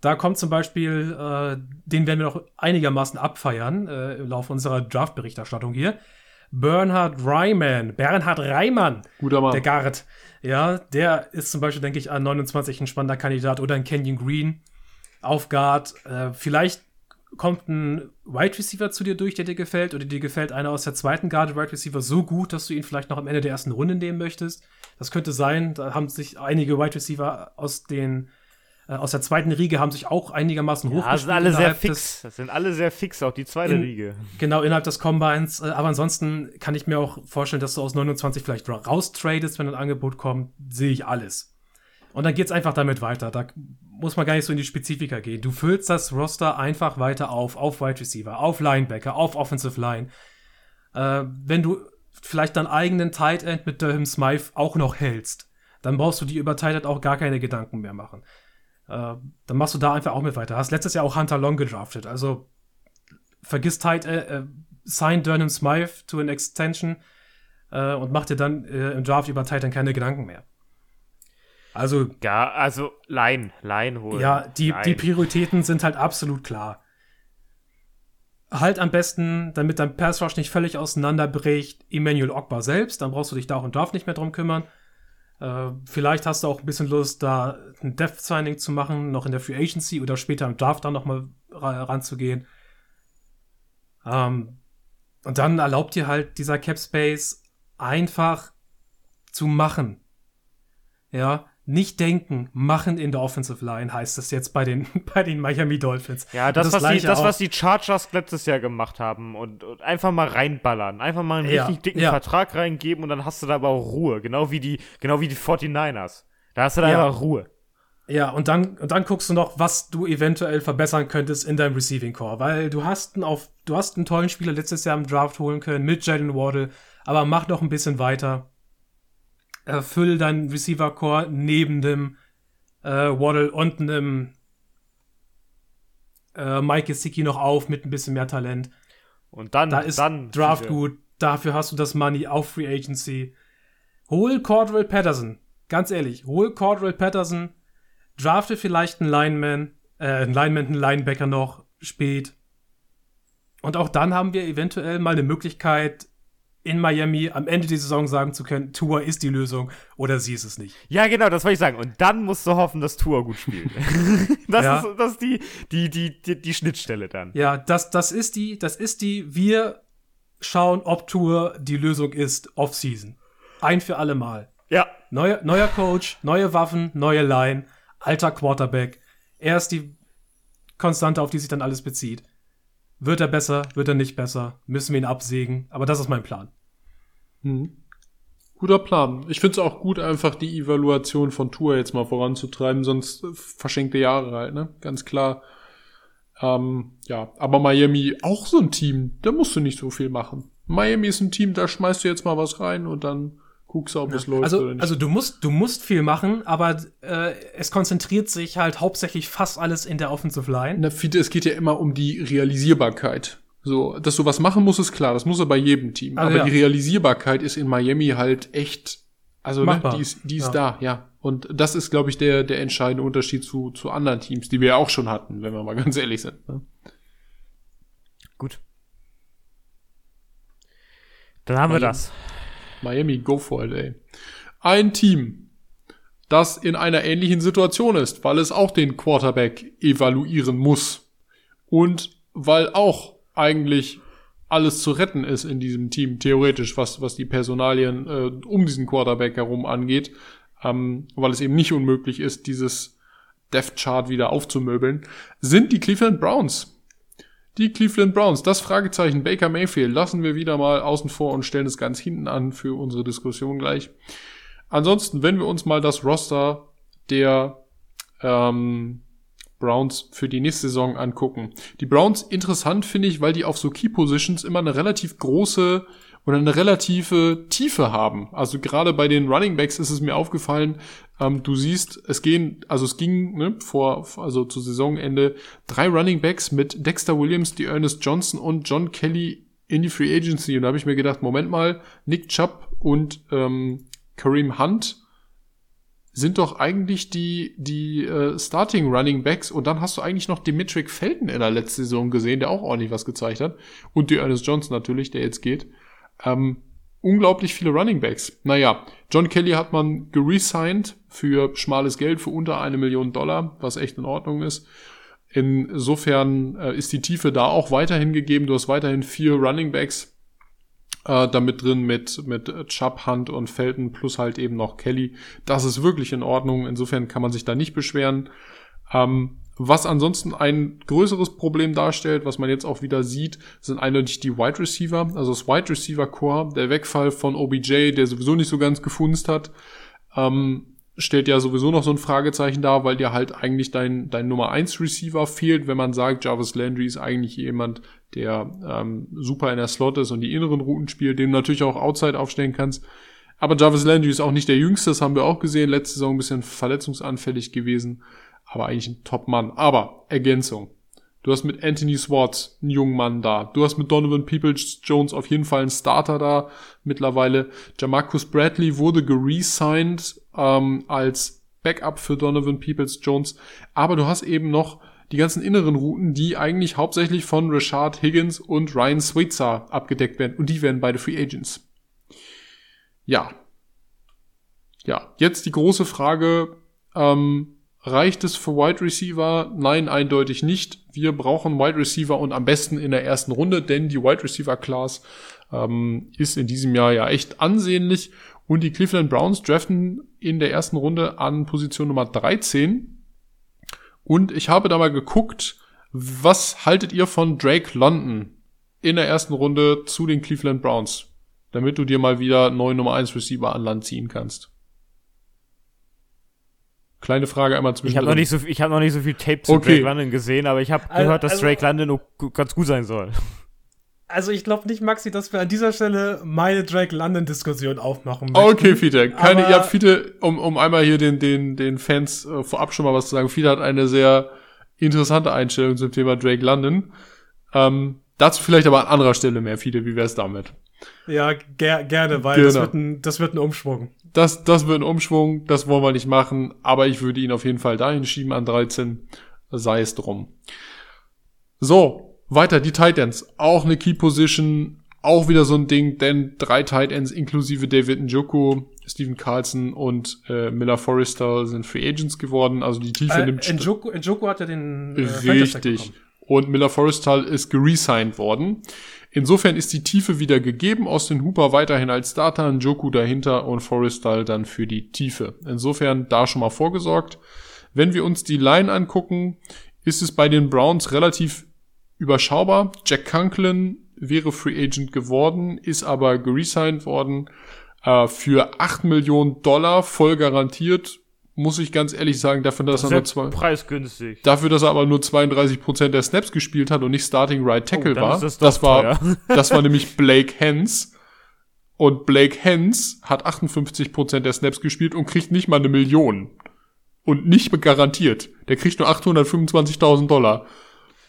Da kommt zum Beispiel, äh, den werden wir noch einigermaßen abfeiern äh, im Laufe unserer Draft-Berichterstattung hier. Bernhard Reimann, Bernhard Reimann, Guter Mann. der Guard. Ja, der ist zum Beispiel, denke ich, an 29 ein spannender Kandidat oder ein Canyon Green auf Guard. Äh, vielleicht kommt ein Wide Receiver zu dir durch, der dir gefällt, oder dir gefällt einer aus der zweiten Garde Wide Receiver so gut, dass du ihn vielleicht noch am Ende der ersten Runde nehmen möchtest. Das könnte sein. Da haben sich einige Wide Receiver aus den äh, aus der zweiten Riege haben sich auch einigermaßen ja, Das sind alle sehr fix. Das sind alle sehr fix, auch die zweite in, Riege. Genau, innerhalb des Combines. Äh, aber ansonsten kann ich mir auch vorstellen, dass du aus 29 vielleicht raustradest, wenn ein Angebot kommt. Sehe ich alles. Und dann geht's einfach damit weiter. Da muss man gar nicht so in die Spezifika gehen. Du füllst das Roster einfach weiter auf, auf Wide Receiver, auf Linebacker, auf Offensive Line. Äh, wenn du vielleicht deinen eigenen Tight End mit Durham Smythe auch noch hältst, dann brauchst du die über Tight End auch gar keine Gedanken mehr machen. Äh, dann machst du da einfach auch mit weiter. Hast letztes Jahr auch Hunter Long gedraftet, also vergiss Tight End, äh, sign Durham Smythe to an Extension äh, und mach dir dann äh, im Draft über Tight End keine Gedanken mehr. Also. Ja, also Line, Line holen. Ja, die, die Prioritäten sind halt absolut klar. Halt am besten, damit dein Pass Rush nicht völlig auseinanderbricht, Emmanuel Ogbar selbst, dann brauchst du dich da auch im Draft nicht mehr drum kümmern. Äh, vielleicht hast du auch ein bisschen Lust, da ein Death Signing zu machen, noch in der Free Agency oder später im Draft dann nochmal ranzugehen. Ähm, und dann erlaubt dir halt dieser Cap Space einfach zu machen. Ja, nicht denken, machen in der Offensive Line, heißt das jetzt bei den, bei den Miami Dolphins. Ja, das, das, was, die, das was die Chargers letztes Jahr gemacht haben und, und einfach mal reinballern, einfach mal einen ja, richtig dicken ja. Vertrag reingeben und dann hast du da aber auch Ruhe, genau wie die, genau wie die 49ers. Da hast du da ja. einfach Ruhe. Ja, und dann, und dann guckst du noch, was du eventuell verbessern könntest in deinem Receiving Core, weil du hast einen auf, du hast einen tollen Spieler letztes Jahr im Draft holen können mit Jalen Wardle, aber mach noch ein bisschen weiter erfüll deinen Receiver-Core neben dem äh, Waddle und einem äh, Mike Gesicki noch auf mit ein bisschen mehr Talent. Und dann, da ist dann Draft gut. Dafür hast du das Money auf Free Agency. Hol Cordell Patterson. Ganz ehrlich, hol Cordell Patterson. Drafte vielleicht einen Lineman, äh, einen Lineman, einen Linebacker noch spät. Und auch dann haben wir eventuell mal eine Möglichkeit, in Miami am Ende der Saison sagen zu können, Tour ist die Lösung oder sie ist es nicht. Ja, genau, das wollte ich sagen. Und dann musst du hoffen, dass Tour gut spielt. das, ja. ist, das ist die, die, die, die, die Schnittstelle dann. Ja, das, das ist die, das ist die, wir schauen, ob Tour die Lösung ist off-season. Ein für alle Mal. Ja. Neuer, neuer Coach, neue Waffen, neue Line, alter Quarterback. Er ist die Konstante, auf die sich dann alles bezieht. Wird er besser, wird er nicht besser? Müssen wir ihn absägen? Aber das ist mein Plan. Mhm. Guter Plan. Ich finde es auch gut, einfach die Evaluation von Tour jetzt mal voranzutreiben, sonst verschenkte Jahre halt, ne? Ganz klar. Ähm, ja, aber Miami auch so ein Team, da musst du nicht so viel machen. Miami ist ein Team, da schmeißt du jetzt mal was rein und dann guckst ob ja. es läuft also, oder nicht. Also du musst, du musst viel machen, aber äh, es konzentriert sich halt hauptsächlich fast alles in der Offensive Line. Na, es geht ja immer um die Realisierbarkeit. So, dass du was machen musst, ist klar. Das muss er bei jedem Team. Also, aber ja. die Realisierbarkeit ist in Miami halt echt, also ne, die ist, die ist ja. da, ja. Und das ist, glaube ich, der, der entscheidende Unterschied zu, zu anderen Teams, die wir ja auch schon hatten, wenn wir mal ganz ehrlich sind. Ne? Gut. Dann haben wir das. Miami, go for it, ey. Ein Team, das in einer ähnlichen Situation ist, weil es auch den Quarterback evaluieren muss. Und weil auch eigentlich alles zu retten ist in diesem Team, theoretisch, was, was die Personalien äh, um diesen Quarterback herum angeht, ähm, weil es eben nicht unmöglich ist, dieses Death Chart wieder aufzumöbeln, sind die Cleveland Browns. Die Cleveland Browns, das Fragezeichen Baker Mayfield lassen wir wieder mal außen vor und stellen es ganz hinten an für unsere Diskussion gleich. Ansonsten, wenn wir uns mal das Roster der ähm, Browns für die nächste Saison angucken. Die Browns interessant finde ich, weil die auf so Key Positions immer eine relativ große oder eine relative Tiefe haben. Also gerade bei den Running Backs ist es mir aufgefallen, ähm, du siehst, es gehen, also es ging ne, vor, also zu Saisonende drei Running Backs mit Dexter Williams, die Ernest Johnson und John Kelly in die Free Agency. Und da habe ich mir gedacht, Moment mal, Nick Chubb und ähm, Kareem Hunt sind doch eigentlich die, die äh, Starting Running Backs und dann hast du eigentlich noch Dimitri Felton in der letzten Saison gesehen, der auch ordentlich was gezeigt hat. Und die Ernest Johnson natürlich, der jetzt geht. Ähm, unglaublich viele Running Backs. Naja, John Kelly hat man geresigned für schmales Geld, für unter eine Million Dollar, was echt in Ordnung ist. Insofern äh, ist die Tiefe da auch weiterhin gegeben. Du hast weiterhin vier Running Backs äh, damit drin mit, mit Chubb, Hunt und Felton plus halt eben noch Kelly. Das ist wirklich in Ordnung. Insofern kann man sich da nicht beschweren. Ähm, was ansonsten ein größeres Problem darstellt, was man jetzt auch wieder sieht, sind eindeutig die Wide Receiver, also das Wide Receiver Core, der Wegfall von OBJ, der sowieso nicht so ganz gefunzt hat. Ähm, stellt ja sowieso noch so ein Fragezeichen dar, weil dir halt eigentlich dein, dein Nummer 1 Receiver fehlt, wenn man sagt, Jarvis Landry ist eigentlich jemand, der ähm, super in der Slot ist und die inneren Routen spielt, den du natürlich auch outside aufstellen kannst. Aber Jarvis Landry ist auch nicht der Jüngste, das haben wir auch gesehen, letzte Saison ein bisschen verletzungsanfällig gewesen, aber eigentlich ein Top-Mann. Aber Ergänzung. Du hast mit Anthony Swartz einen jungen Mann da. Du hast mit Donovan Peoples Jones auf jeden Fall einen Starter da mittlerweile. Jamarcus Bradley wurde geresigned ähm, als Backup für Donovan Peoples Jones. Aber du hast eben noch die ganzen inneren Routen, die eigentlich hauptsächlich von Rashad Higgins und Ryan Switzer abgedeckt werden. Und die werden beide Free Agents. Ja. Ja, jetzt die große Frage, ähm, Reicht es für Wide Receiver? Nein, eindeutig nicht. Wir brauchen Wide Receiver und am besten in der ersten Runde, denn die Wide Receiver Class ähm, ist in diesem Jahr ja echt ansehnlich. Und die Cleveland Browns draften in der ersten Runde an Position Nummer 13. Und ich habe da mal geguckt, was haltet ihr von Drake London in der ersten Runde zu den Cleveland Browns? Damit du dir mal wieder neuen Nummer 1 Receiver an Land ziehen kannst. Kleine Frage einmal zwischen. Ich habe noch nicht so ich habe noch nicht so viel Tape zu Okay. Drake London gesehen, aber ich habe Also- gehört, dass also- Drake London ganz gut sein soll. Also ich glaube nicht, Maxi, dass wir an dieser Stelle meine Drake London-Diskussion aufmachen möchten. Okay, Fiete. Keine, ihr habt Fiete, um, um einmal hier den, den, den Fans äh, vorab schon mal was zu sagen. Fiete hat eine sehr interessante Einstellung zum Thema Drake London. Ähm, dazu vielleicht aber an anderer Stelle mehr, Fiete. Wie wär's damit? Ja, ger gerne, weil das, Genau. wird ein, das wird ein Umschwung. Das, das wird ein Umschwung, das wollen wir nicht machen, aber ich würde ihn auf jeden Fall dahin schieben an 13, sei es drum. So, weiter, die Titans. Auch eine Key Position, auch wieder so ein Ding, denn drei Titans inklusive David Njoku, Steven Carlson und äh, Miller Forrester sind Free Agents geworden, also die Tiefe Äh, nimmt Njoku, Njoku hat ja den äh, Richtig. Und Miller Forrestal ist geresigned worden. Insofern ist die Tiefe wieder gegeben. Austin Hooper weiterhin als Starter, Njoku dahinter und Forrestal dann für die Tiefe. Insofern da schon mal vorgesorgt. Wenn wir uns die Line angucken, ist es bei den Browns relativ überschaubar. Jack Conklin wäre Free Agent geworden, ist aber geresigned worden äh, für 8 Millionen Dollar voll garantiert. Muss ich ganz ehrlich sagen, dafür, dass er nur zwei, preisgünstig. Dafür, dass er aber nur 32% der Snaps gespielt hat und nicht Starting Right Tackle Oh, war. das doch war, das war nämlich Blake Hens. Und Blake Hens hat 58% der Snaps gespielt und kriegt nicht mal eine Million. Und nicht garantiert. Der kriegt nur 825.000 Dollar.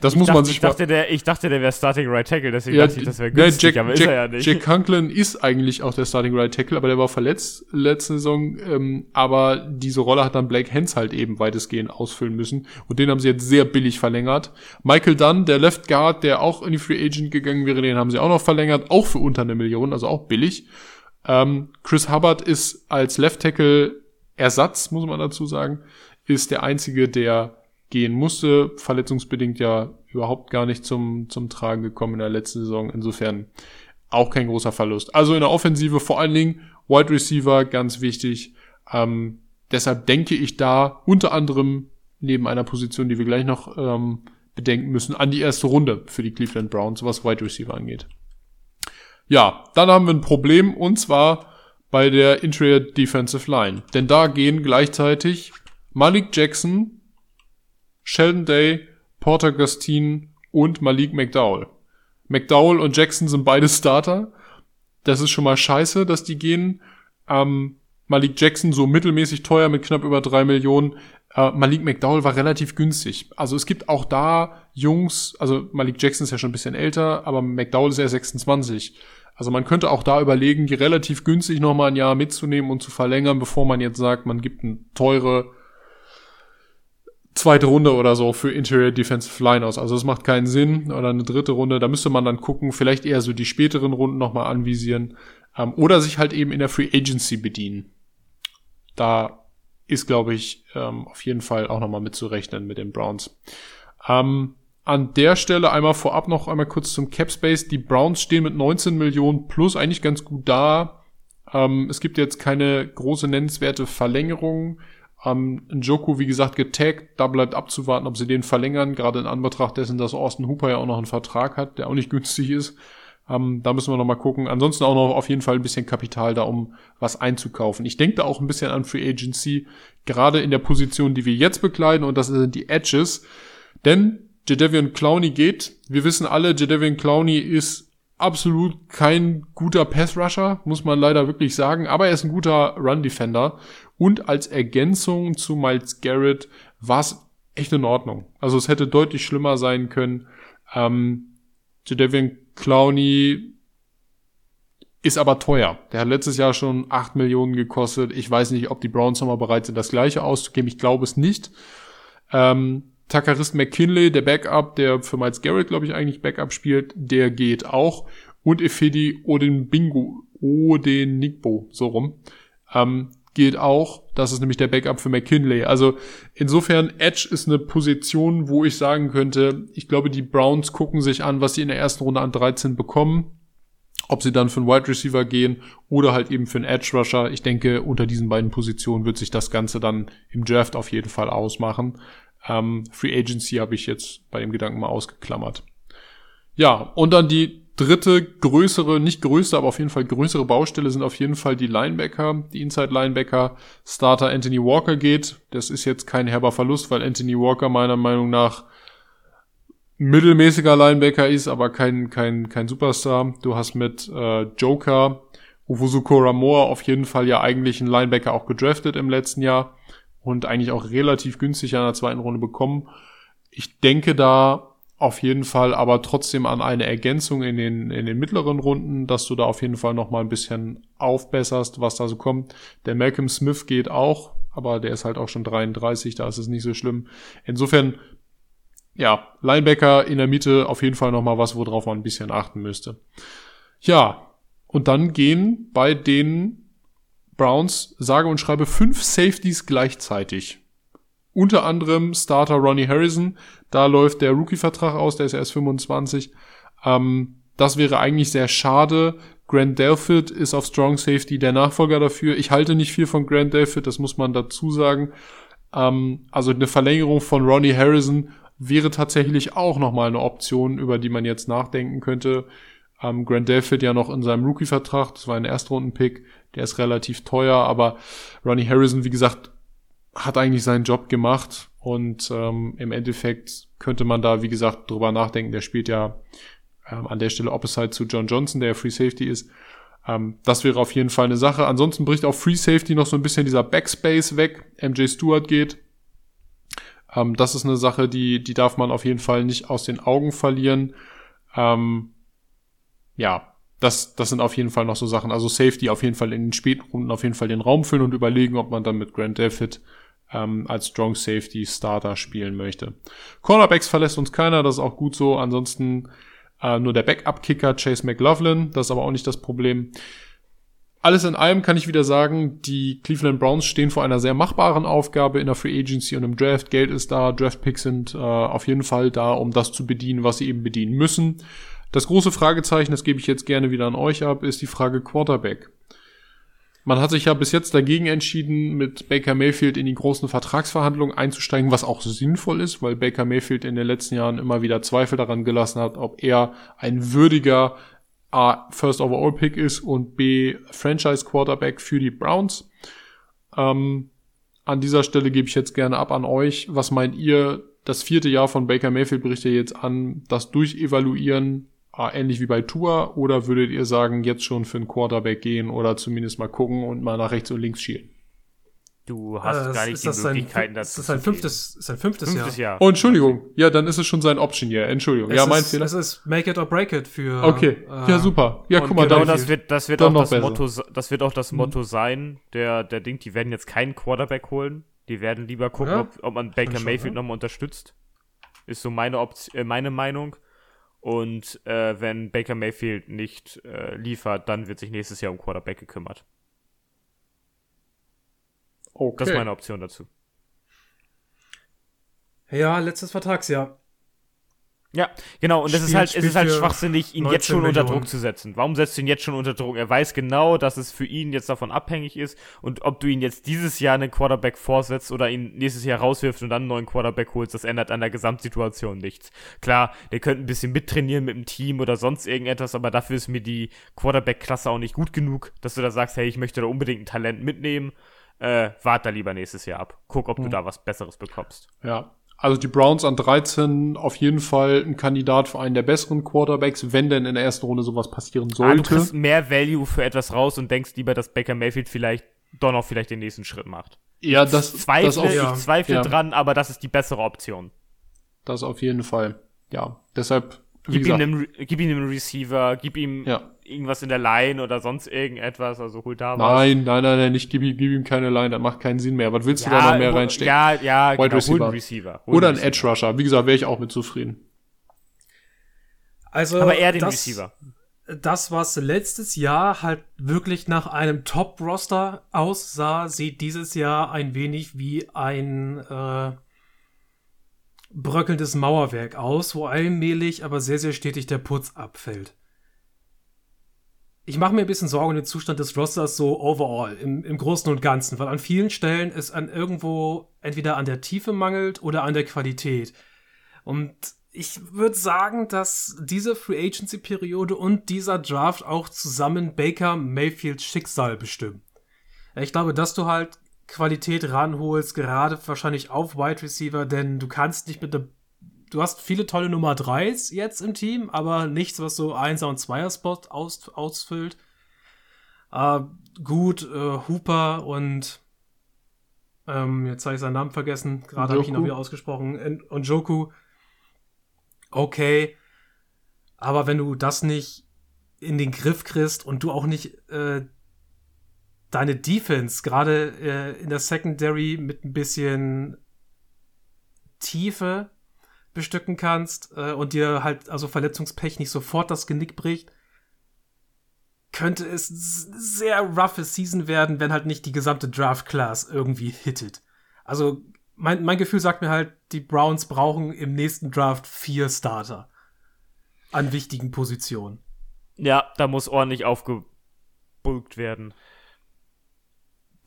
Das muss ich man dachte, sich ich dachte, der, ich dachte, der wäre Starting Right Tackle, deswegen ja, dachte ich, das wäre günstig, Jack, aber Jack, ist er ja nicht. Jack Conklin ist eigentlich auch der Starting Right Tackle, aber der war verletzt letzte Saison. Ähm, aber diese Rolle hat dann Blake Hens halt eben weitestgehend ausfüllen müssen. Und den haben sie jetzt sehr billig verlängert. Michael Dunn, der Left Guard, der auch in die Free Agent gegangen wäre, den haben sie auch noch verlängert, auch für unter eine Million, also auch billig. Ähm, Chris Hubbard ist als Left Tackle Ersatz, muss man dazu sagen, ist der einzige, der gehen musste, verletzungsbedingt ja überhaupt gar nicht zum, zum Tragen gekommen in der letzten Saison. Insofern auch kein großer Verlust. Also in der Offensive vor allen Dingen Wide Receiver, ganz wichtig. Ähm, deshalb denke ich da unter anderem neben einer Position, die wir gleich noch ähm, bedenken müssen, an die erste Runde für die Cleveland Browns, was Wide Receiver angeht. Ja, dann haben wir ein Problem und zwar bei der Interior Defensive Line. Denn da gehen gleichzeitig Malik Jackson, Sheldon Day, Porter Gustin und Malik McDowell. McDowell und Jackson sind beide Starter. Das ist schon mal scheiße, dass die gehen. Ähm, Malik Jackson so mittelmäßig teuer mit knapp über drei Millionen. Äh, Malik McDowell war relativ günstig. Also es gibt auch da Jungs, also Malik Jackson ist ja schon ein bisschen älter, aber McDowell ist ja 26. Also man könnte auch da überlegen, die relativ günstig nochmal ein Jahr mitzunehmen und zu verlängern, bevor man jetzt sagt, man gibt eine teure zweite Runde oder so für Interior Defensive Line aus. Also das macht keinen Sinn. Oder eine dritte Runde. Da müsste man dann gucken, vielleicht eher so die späteren Runden nochmal anvisieren. Ähm, oder sich halt eben in der Free Agency bedienen. Da ist, glaube ich, ähm, auf jeden Fall auch nochmal mitzurechnen mit den Browns. Ähm, an der Stelle einmal vorab noch einmal kurz zum Cap Space. Die Browns stehen mit 19 Millionen plus eigentlich ganz gut da. Ähm, es gibt jetzt keine große nennenswerte Verlängerung. Ähm, Njoku, wie gesagt, getaggt. Da bleibt abzuwarten, ob sie den verlängern. Gerade in Anbetracht dessen, dass Austin Hooper ja auch noch einen Vertrag hat, der auch nicht günstig ist. Ähm, da müssen wir noch mal gucken. Ansonsten auch noch auf jeden Fall ein bisschen Kapital da, um was einzukaufen. Ich denke da auch ein bisschen an Free Agency, gerade in der Position, die wir jetzt bekleiden, und das sind die Edges. Denn Jadavion Clowney geht. Wir wissen alle, Jadavion Clowney ist absolut kein guter Pass-Rusher, muss man leider wirklich sagen, aber er ist ein guter Run-Defender. Und als Ergänzung zu Miles Garrett war es echt in Ordnung. Also es hätte deutlich schlimmer sein können. Ähm, Jadavion Clowney ist aber teuer. Der hat letztes Jahr schon 8 Millionen gekostet. Ich weiß nicht, ob die Browns nochmal bereit sind, das gleiche auszugeben. Ich glaube es nicht. Ähm, Takarist McKinley, der Backup, der für Miles Garrett, glaube ich, eigentlich Backup spielt, der geht auch. Und Efedi Odin Bingo, Odin Nikbo, so rum, ähm, geht auch. Das ist nämlich der Backup für McKinley. Also insofern, Edge ist eine Position, wo ich sagen könnte, ich glaube, die Browns gucken sich an, was sie in der ersten Runde an 13 bekommen. Ob sie dann für einen Wide Receiver gehen oder halt eben für einen Edge Rusher. Ich denke, unter diesen beiden Positionen wird sich das Ganze dann im Draft auf jeden Fall ausmachen. Ähm, Free Agency habe ich jetzt bei dem Gedanken mal ausgeklammert. Ja, und dann die dritte größere, nicht größte, aber auf jeden Fall größere Baustelle sind auf jeden Fall die Linebacker, die Inside Linebacker. Starter Anthony Walker geht. Das ist jetzt kein herber Verlust, weil Anthony Walker meiner Meinung nach mittelmäßiger Linebacker ist, aber kein, kein, kein Superstar. Du hast mit äh, Joker, Ufuzuko Ramoa auf jeden Fall ja eigentlich einen Linebacker auch gedraftet im letzten Jahr und eigentlich auch relativ günstig in der zweiten Runde bekommen. Ich denke da auf jeden Fall aber trotzdem an eine Ergänzung in den, in den mittleren Runden, dass du da auf jeden Fall noch mal ein bisschen aufbesserst, was da so kommt. Der Malcolm Smith geht auch, aber der ist halt auch schon 33, da ist es nicht so schlimm. Insofern, ja, Linebacker in der Mitte auf jeden Fall noch mal was, worauf man ein bisschen achten müsste. Ja, und dann gehen bei den Browns sage und schreibe fünf Safeties gleichzeitig. Unter anderem Starter Ronnie Harrison. Da läuft der Rookie-Vertrag aus, der ist erst 25. Ähm, das wäre eigentlich sehr schade. Grant Delpit ist auf Strong Safety der Nachfolger dafür. Ich halte nicht viel von Grant Delpit, das muss man dazu sagen. Ähm, also eine Verlängerung von Ronnie Harrison wäre tatsächlich auch nochmal eine Option, über die man jetzt nachdenken könnte. Ähm, Grant Delpit ja noch in seinem Rookie-Vertrag, das war ein Erstrunden-Pick, der ist relativ teuer, aber Ronnie Harrison, wie gesagt, hat eigentlich seinen Job gemacht und ähm, im Endeffekt könnte man da, wie gesagt, drüber nachdenken. Der spielt ja ähm, an der Stelle Opposite zu John Johnson, der ja Free Safety ist. Ähm, das wäre auf jeden Fall eine Sache. Ansonsten bricht auf Free Safety noch so ein bisschen dieser Backspace weg. MJ Stewart geht. Ähm, das ist eine Sache, die, die darf man auf jeden Fall nicht aus den Augen verlieren. Ähm, ja, das, das sind auf jeden Fall noch so Sachen. Also Safety auf jeden Fall in den späten Runden auf jeden Fall den Raum füllen und überlegen, ob man dann mit Grant Delpit ähm, als Strong Safety Starter spielen möchte. Cornerbacks verlässt uns keiner, das ist auch gut so. Ansonsten äh, nur der Backup-Kicker Chase McLaughlin, das ist aber auch nicht das Problem. Alles in allem kann ich wieder sagen, die Cleveland Browns stehen vor einer sehr machbaren Aufgabe in der Free Agency und im Draft. Geld ist da, Draft Picks sind äh, auf jeden Fall da, um das zu bedienen, was sie eben bedienen müssen. Das große Fragezeichen, das gebe ich jetzt gerne wieder an euch ab, ist die Frage Quarterback. Man hat sich ja bis jetzt dagegen entschieden, mit Baker Mayfield in die großen Vertragsverhandlungen einzusteigen, was auch sinnvoll ist, weil Baker Mayfield in den letzten Jahren immer wieder Zweifel daran gelassen hat, ob er ein würdiger A, First Overall Pick ist und B, Franchise Quarterback für die Browns. Ähm, an dieser Stelle gebe ich jetzt gerne ab an euch. Was meint ihr? Das vierte Jahr von Baker Mayfield bricht ja jetzt an. Das Durchevaluieren ähnlich wie bei Tour oder würdet ihr sagen, jetzt schon für einen Quarterback gehen oder zumindest mal gucken und mal nach rechts und links schielen? Du hast also gar nicht die Möglichkeiten dazu. Das ist sein fünftes, sein fünftes, fünftes Jahr. Jahr. Oh, Entschuldigung. Ja, dann ist es schon sein Option Year. Entschuldigung. Es ja, mein ist, Fehler. Es ist Make it or break it für. Okay. Äh, ja, super. Ja, guck mal, genau das wird, das wird auch das besser. Motto, das wird auch das mhm. Motto sein, der, der Ding, die werden jetzt keinen Quarterback holen. Die werden lieber gucken, ja, ob, ob man Baker Mayfield ja. nochmal unterstützt. Ist so meine, Option, äh, meine Meinung. Und äh, wenn Baker Mayfield nicht äh, liefert, dann wird sich nächstes Jahr um Quarterback gekümmert. Okay. Das ist meine Option dazu. Ja, letztes Vertragsjahr. Ja, genau. Und es ist halt, es ist halt schwachsinnig, ihn jetzt 19 schon unter Millionen. Druck zu setzen. Warum setzt du ihn jetzt schon unter Druck? Er weiß genau, dass es für ihn jetzt davon abhängig ist. Und ob du ihn jetzt dieses Jahr einen Quarterback vorsetzt oder ihn nächstes Jahr rauswirfst und dann einen neuen Quarterback holst, das ändert an der Gesamtsituation nichts. Klar, der könnte ein bisschen mittrainieren mit dem Team oder sonst irgendetwas, aber dafür ist mir die Quarterback-Klasse auch nicht gut genug, dass du da sagst, hey, ich möchte da unbedingt ein Talent mitnehmen. Äh, wart da lieber nächstes Jahr ab. Guck, ob du da was Besseres bekommst. Ja. Also die Browns an 13 auf jeden Fall ein Kandidat für einen der besseren Quarterbacks, wenn denn in der ersten Runde sowas passieren Ah, du sollte. kriegst mehr Value für etwas raus und denkst lieber, dass Baker Mayfield vielleicht doch noch vielleicht den nächsten Schritt macht. ja, das, Zweifle, das, auf, ja. ich zweifle ja. dran, aber das ist die bessere Option. das auf jeden Fall. Ja, deshalb, wie Gib ihm, einen, gib ihm einen Receiver, gib ihm ja. irgendwas in der Line oder sonst irgendetwas, also hol da was. Nein, nein, nein, nein, nicht, gib, ihm- gib ihm keine Line, das macht keinen Sinn mehr. Was willst du da noch mehr hol- reinstecken? Ja, ja, Wide genau, hol Receiver. einen Receiver. Hol Oder ein einen Edge Rusher. Wie gesagt, wäre ich auch mit zufrieden. Also, Aber eher den das, Receiver. Das, was letztes Jahr halt wirklich nach einem Top-Roster aussah, sieht dieses Jahr ein wenig wie ein äh, bröckelndes Mauerwerk aus, wo allmählich, aber sehr, sehr stetig der Putz abfällt. Ich mache mir ein bisschen Sorgen um den Zustand des Rosters so overall, im, im Großen und Ganzen, weil an vielen Stellen es an irgendwo entweder an der Tiefe mangelt oder an der Qualität. Und ich würde sagen, dass diese Free Agency Periode und dieser Draft auch zusammen Baker Mayfields Schicksal bestimmen. Ich glaube, dass du halt Qualität ranholst, gerade wahrscheinlich auf Wide Receiver, denn du kannst nicht mit der Du hast viele tolle Nummer 3s jetzt im Team, aber nichts, was so 1er und 2er Spot aus, ausfüllt. Äh, gut, äh, Hooper und ähm, jetzt habe ich seinen Namen vergessen, gerade habe ich ihn noch Njoku. wieder ausgesprochen. En- Und Joku, okay, aber wenn du das nicht in den Griff kriegst und du auch nicht äh, deine Defense gerade äh, in der Secondary mit ein bisschen Tiefe bestücken kannst äh, und dir halt also Verletzungspech nicht sofort das Genick bricht, könnte es sehr roughe Season werden, wenn halt nicht die gesamte Draft Class irgendwie hittet. Also mein, mein Gefühl sagt mir halt, die Browns brauchen im nächsten Draft vier Starter an wichtigen Positionen. Ja, da muss ordentlich aufgebulkt werden.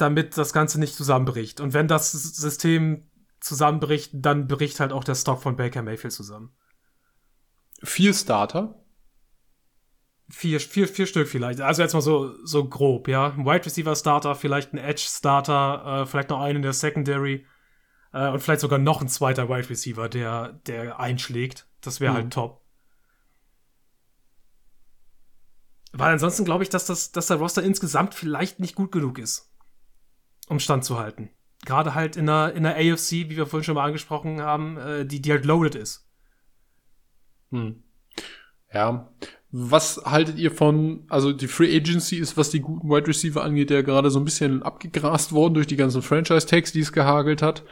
Damit das Ganze nicht zusammenbricht. Und wenn das System zusammenbricht, dann bricht halt auch der Stock von Baker Mayfield zusammen. Vier Starter. Vier, vier, vier Stück vielleicht. Also jetzt mal so, so grob, ja. Ein Wide Receiver Starter, vielleicht ein Edge Starter, äh, vielleicht noch einen in der Secondary äh, und vielleicht sogar noch ein zweiter Wide Receiver, der, der einschlägt. Das wäre Mhm. halt top. Weil ansonsten glaube ich, dass, das, dass der Roster insgesamt vielleicht nicht gut genug ist, um standzuhalten. Gerade halt in der, in der AFC, wie wir vorhin schon mal angesprochen haben, äh, die, die halt loaded ist. Hm. Ja. Was haltet ihr von, also die Free Agency ist, was die guten Wide Receiver angeht, ja gerade so ein bisschen abgegrast worden durch die ganzen Franchise-Tags, die es gehagelt hat.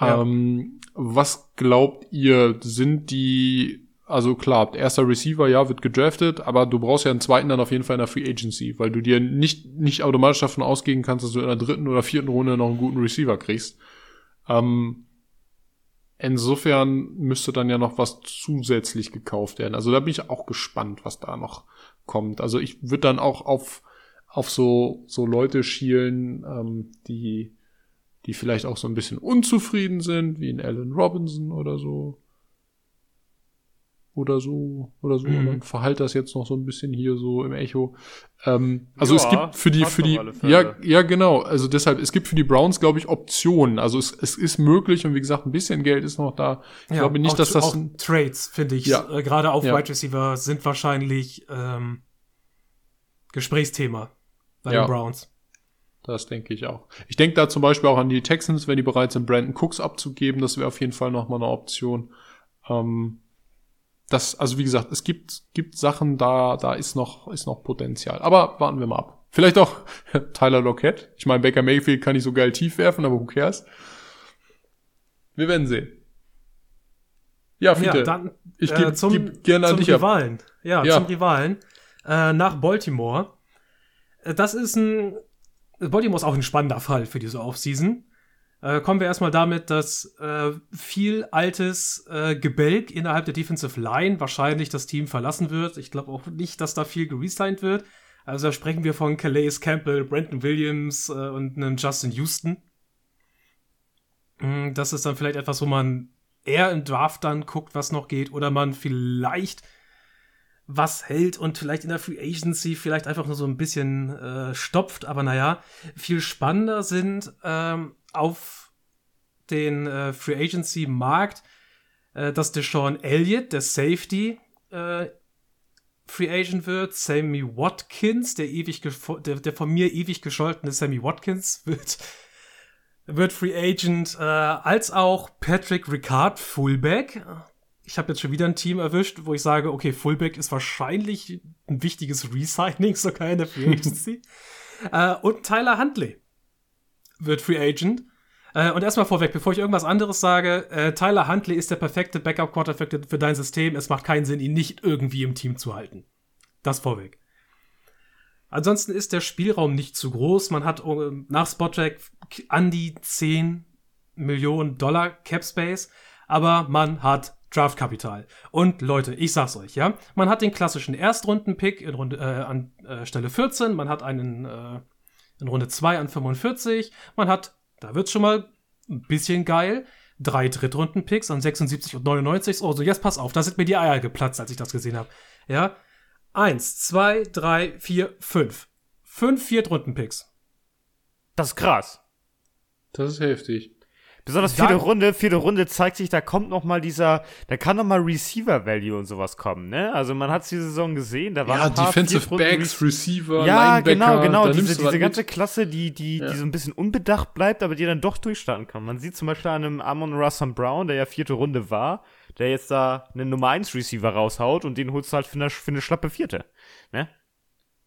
Ja. Ähm, was glaubt ihr, sind die, also klar, erster Receiver, ja, wird gedraftet, aber du brauchst ja einen zweiten dann auf jeden Fall in der Free Agency, weil du dir nicht, nicht automatisch davon ausgehen kannst, dass du in der dritten oder vierten Runde noch einen guten Receiver kriegst. Ähm, Insofern müsste dann ja noch was zusätzlich gekauft werden. Also da bin ich auch gespannt, was da noch kommt. Also ich würde dann auch auf, auf so, so Leute schielen, ähm, die, die vielleicht auch so ein bisschen unzufrieden sind, wie ein Alan Robinson oder so. Oder so, oder so. Mhm. Und dann verhalt das jetzt noch so ein bisschen hier so im Echo. Ähm, also es Ja, gibt für die, für die, ja, ja, genau. Also deshalb, es gibt für die Browns, glaube ich, Optionen. Also es, es ist möglich und wie gesagt, ein bisschen Geld ist noch da. Ich glaube nicht, auch, dass das auch Trades, finde ich, Ja. äh, gerade auf Ja. Wide Receiver sind wahrscheinlich ähm, Gesprächsthema bei Ja. den Browns. das denke ich auch. Ich denke da zum Beispiel auch an die Texans, wenn die bereit sind, Brandon Cooks abzugeben, das wäre auf jeden Fall nochmal eine Option. Ähm, das, also wie gesagt, es gibt, gibt Sachen, da, da ist noch, ist noch Potenzial. Aber warten wir mal ab. Vielleicht auch Tyler Lockett. Ich meine, Baker Mayfield kann nicht so geil tief werfen, aber who cares? Wir werden sehen. Ja, Fiete, Ja, dann ich äh, gebe zum, geb gerne an zum dich ab. Rivalen. Ja, Ja. zum Rivalen. Äh, nach Baltimore. Äh, Das ist ein. Baltimore ist auch ein spannender Fall für diese Offseason. Äh, kommen wir erstmal damit, dass äh, viel altes äh, Gebälk innerhalb der Defensive Line wahrscheinlich das Team verlassen wird. Ich glaube auch nicht, dass da viel geresigned wird. Also da sprechen wir von Calais Campbell, Brandon Williams äh, und einem Justin Houston. Mm, Das ist dann vielleicht etwas, wo man eher im Draft dann guckt, was noch geht, oder man vielleicht was hält und vielleicht in der Free Agency vielleicht einfach nur so ein bisschen äh, stopft. Aber naja, viel spannender sind ähm, auf den äh, Free Agency Markt, äh, dass Deshaun Elliott, der Safety, äh, Free Agent wird. Sammy Watkins, der ewig der, der von mir ewig gescholtene Sammy Watkins wird wird Free Agent, äh, als auch Patrick Ricard Fullback. Ich habe jetzt schon wieder ein Team erwischt, wo ich sage, okay, Fullback ist wahrscheinlich ein wichtiges Resigning sogar in der Free Agency. äh, und Tyler Huntley wird Free Agent. Äh, und erstmal vorweg, bevor ich irgendwas anderes sage, äh, Tyler Huntley ist der perfekte Backup-Quarterback für dein System. Es macht keinen Sinn, ihn nicht irgendwie im Team zu halten. Das vorweg. Ansonsten ist der Spielraum nicht zu groß. Man hat äh, nach Spottrack an die 10 Millionen Dollar Cap Space, aber man hat Draftkapital. Und Leute, ich sag's euch, ja, man hat den klassischen Erstrunden-Pick äh, an äh, Stelle 14, man hat einen äh, in Runde 2 an 45, man hat, da wird's schon mal ein bisschen geil, drei Drittrunden-Picks an 76 und 99. Oh, so jetzt pass auf, da sind mir die Eier geplatzt, als ich das gesehen habe. Ja, Eins, zwei, drei, vier, fünf. Fünf Viertrunden-Picks. Das ist krass. Das ist heftig. Besonders vierte Runde, vierte Runde zeigt sich, da kommt noch mal dieser, da kann noch mal Receiver-Value und sowas kommen, ne? Also man hat diese Saison gesehen, da waren Ja, ein paar Defensive Backs, Receiver, Ja, Linebacker. genau, genau. da Diese, du diese ganze mit. Klasse, die, die, Ja. die so ein bisschen unbedacht bleibt, aber die dann doch durchstarten kann. Man sieht zum Beispiel an einem Amon Russell Brown, der ja vierte Runde war, der jetzt da einen Nummer 1 Receiver raushaut und den holst du halt für eine, für eine schlappe vierte. Ne?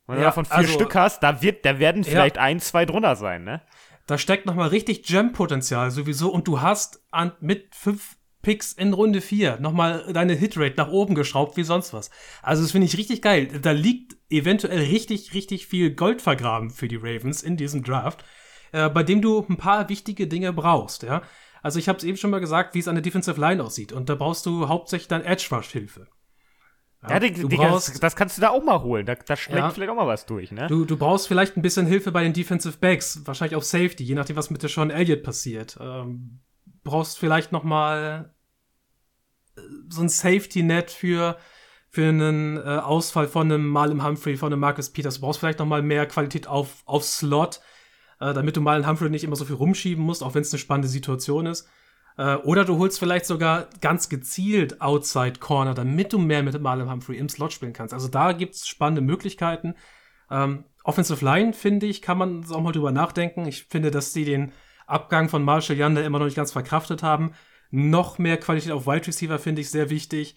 Wenn du Ja, davon vier also- Stück hast, da wird, da werden Ja. vielleicht ein, zwei drunter sein, ne? Da steckt noch mal richtig Gem-Potenzial sowieso und du hast an, mit fünf Picks in Runde vier noch mal deine Hitrate nach oben geschraubt wie sonst was. Also das finde ich richtig geil. Da liegt eventuell richtig, richtig viel Gold vergraben für die Ravens in diesem Draft, äh, bei dem du ein paar wichtige Dinge brauchst, ja. Also ich habe es eben schon mal gesagt, wie es an der Defensive Line aussieht und da brauchst du hauptsächlich dann Edge-Rush-Hilfe. Ja, die, du die, brauchst- das, das kannst du da auch mal holen. Da, da schlägt Ja. vielleicht auch mal was durch, ne? Du, du brauchst vielleicht ein bisschen Hilfe bei den Defensive Backs, wahrscheinlich auf Safety, je nachdem, was mit der Sean Elliott passiert. Ähm, brauchst vielleicht noch mal äh, so ein Safety-Net für, für einen äh, Ausfall von einem Malem Humphrey, von einem Marcus Peters. Du brauchst vielleicht noch mal mehr Qualität auf, auf Slot, äh, damit du Malem Humphrey nicht immer so viel rumschieben musst, auch wenn es eine spannende Situation ist. Äh, oder du holst vielleicht sogar ganz gezielt Outside Corner, damit du mehr mit Malem Humphrey im Slot spielen kannst. Also da gibt's spannende Möglichkeiten. Ähm, Offensive Line, finde ich, kann man auch mal drüber nachdenken. Ich finde, dass sie den Abgang von Marshall Yander immer noch nicht ganz verkraftet haben. Noch mehr Qualität auf Wide Receiver finde ich sehr wichtig.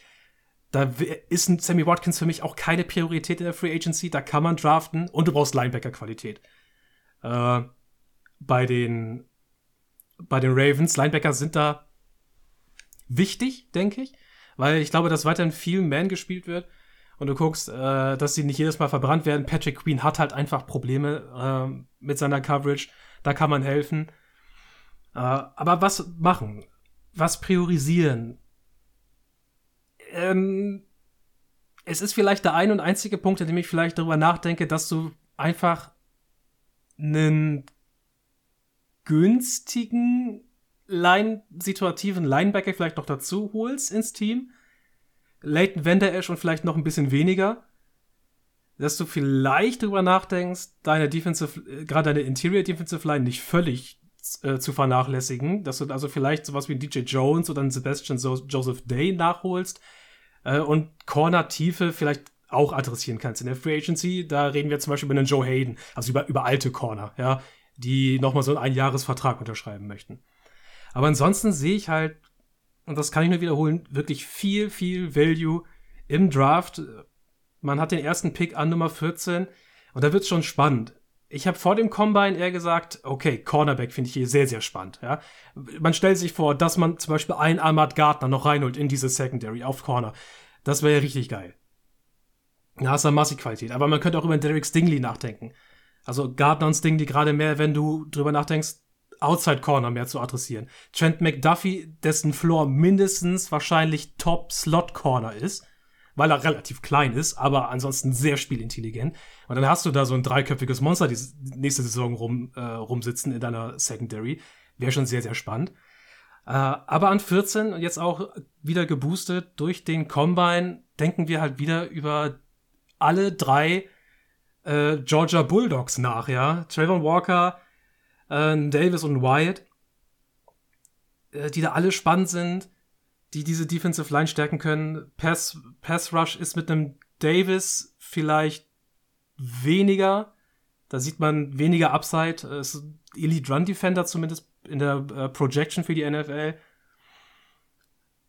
Da ist ein Sammy Watkins für mich auch keine Priorität in der Free Agency. Da kann man draften und du brauchst Linebacker-Qualität. Äh, bei den bei den Ravens, Linebacker sind da wichtig, denke ich, weil ich glaube, dass weiterhin viel Man gespielt wird und du guckst, äh, dass sie nicht jedes Mal verbrannt werden. Patrick Queen hat halt einfach Probleme ähm, mit seiner Coverage. Da kann man helfen. Äh, aber was machen? Was priorisieren? Ähm, es ist vielleicht der ein und einzige Punkt, in dem ich vielleicht darüber nachdenke, dass du einfach einen günstigen Line situativen Linebacker vielleicht noch dazu holst ins Team. Leighton Vander Esch und vielleicht noch ein bisschen weniger. Dass du vielleicht drüber nachdenkst, deine Defensive, äh, gerade deine Interior Defensive Line nicht völlig äh, zu vernachlässigen. Dass du also vielleicht sowas wie DJ Jones oder einen Sebastian so Joseph Day nachholst äh, und Corner-Tiefe vielleicht auch adressieren kannst in der Free Agency. Da reden wir zum Beispiel über einen Joe Hayden, also über, über alte Corner, ja, die nochmal so einen Einjahresvertrag unterschreiben möchten. Aber ansonsten sehe ich halt, und das kann ich nur wiederholen, wirklich viel, viel Value im Draft. Man hat den ersten Pick an Nummer 14 und da wird es schon spannend. Ich habe vor dem Combine eher gesagt, okay, Cornerback finde ich hier sehr, sehr spannend. Ja? Man stellt sich vor, dass man zum Beispiel einen Ahmad Gardner noch reinholt in diese Secondary auf Corner. Das wäre ja richtig geil. Da hast du massig Qualität. Aber man könnte auch über Derek Stingley nachdenken. Also Gardner und Stingley gerade mehr, wenn du drüber nachdenkst, Outside Corner mehr zu adressieren. Trent McDuffie, dessen Floor mindestens wahrscheinlich Top Slot Corner ist, weil er relativ klein ist, aber ansonsten sehr spielintelligent. Und dann hast du da so ein dreiköpfiges Monster die nächste Saison rum, äh, rumsitzen in deiner Secondary. Wäre schon sehr, sehr spannend. Äh, aber an 14 und jetzt auch wieder geboostet durch den Combine denken wir halt wieder über alle drei äh, Georgia Bulldogs nach, ja. Trayvon Walker, äh, Davis und Wyatt, äh, die da alle spannend sind, die diese Defensive Line stärken können. Pass, Pass Rush ist mit einem Davis vielleicht weniger. Da sieht man weniger Upside. Es ist Elite Run Defender zumindest in der äh, Projection für die NFL.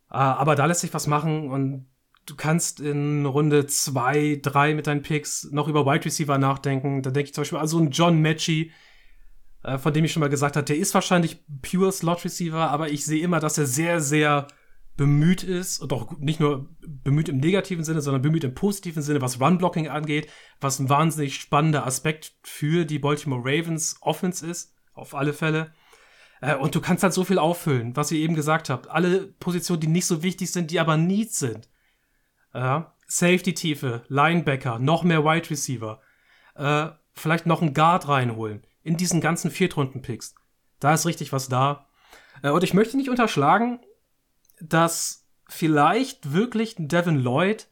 Ah, aber da lässt sich was machen und du kannst in Runde 2, 3 mit deinen Picks noch über Wide Receiver nachdenken. Da denke ich zum Beispiel an so einen John Matchy, äh, von dem ich schon mal gesagt habe, der ist wahrscheinlich pure Slot Receiver, aber ich sehe immer, dass er sehr, sehr bemüht ist und auch nicht nur bemüht im negativen Sinne, sondern bemüht im positiven Sinne, was Run-Blocking angeht, was ein wahnsinnig spannender Aspekt für die Baltimore Ravens Offense ist, auf alle Fälle. Äh, und du kannst halt so viel auffüllen, was ihr eben gesagt habt. Alle Positionen, die nicht so wichtig sind, die aber Needs sind. Äh, Safety-Tiefe, Linebacker, noch mehr Wide Receiver, äh, vielleicht noch einen Guard reinholen in diesen ganzen Viertrunden-Picks. Da ist richtig was da. Äh, und ich möchte nicht unterschlagen, dass vielleicht wirklich Devin Lloyd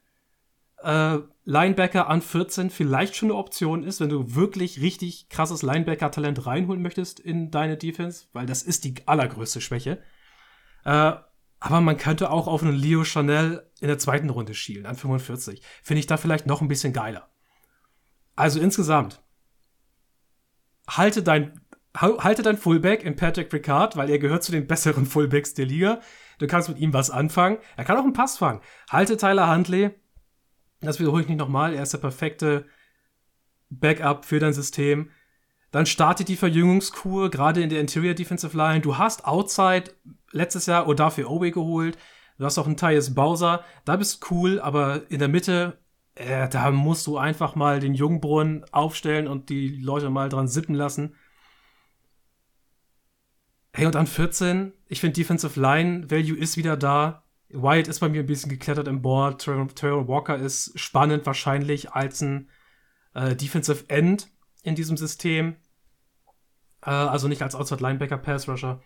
äh, Linebacker an 14 vielleicht schon eine Option ist, wenn du wirklich richtig krasses Linebacker-Talent reinholen möchtest in deine Defense, weil das ist die allergrößte Schwäche. Äh, aber man könnte auch auf einen Leo Chanel in der zweiten Runde schielen, an 45. Finde ich da vielleicht noch ein bisschen geiler. Also insgesamt, halte dein, halte dein Fullback in Patrick Ricard, weil er gehört zu den besseren Fullbacks der Liga. Du kannst mit ihm was anfangen. Er kann auch einen Pass fangen. Halte Tyler Huntley. Das wiederhole ich nicht nochmal. Er ist der perfekte Backup für dein System. Dann startet die Verjüngungskur, gerade in der Interior Defensive Line. Du hast Outside letztes Jahr Odafe Owe geholt. Du hast auch einen Tyus Bowser. Da bist du cool, aber in der Mitte, äh, da musst du einfach mal den Jungbrunnen aufstellen und die Leute mal dran sippen lassen. Hey, und an 14, ich finde Defensive Line Value ist wieder da. Wyatt ist bei mir ein bisschen geklettert im Board. Terrell Walker ist spannend wahrscheinlich als ein äh, Defensive End in diesem System. Äh, also nicht als Outside Linebacker Pass Rusher.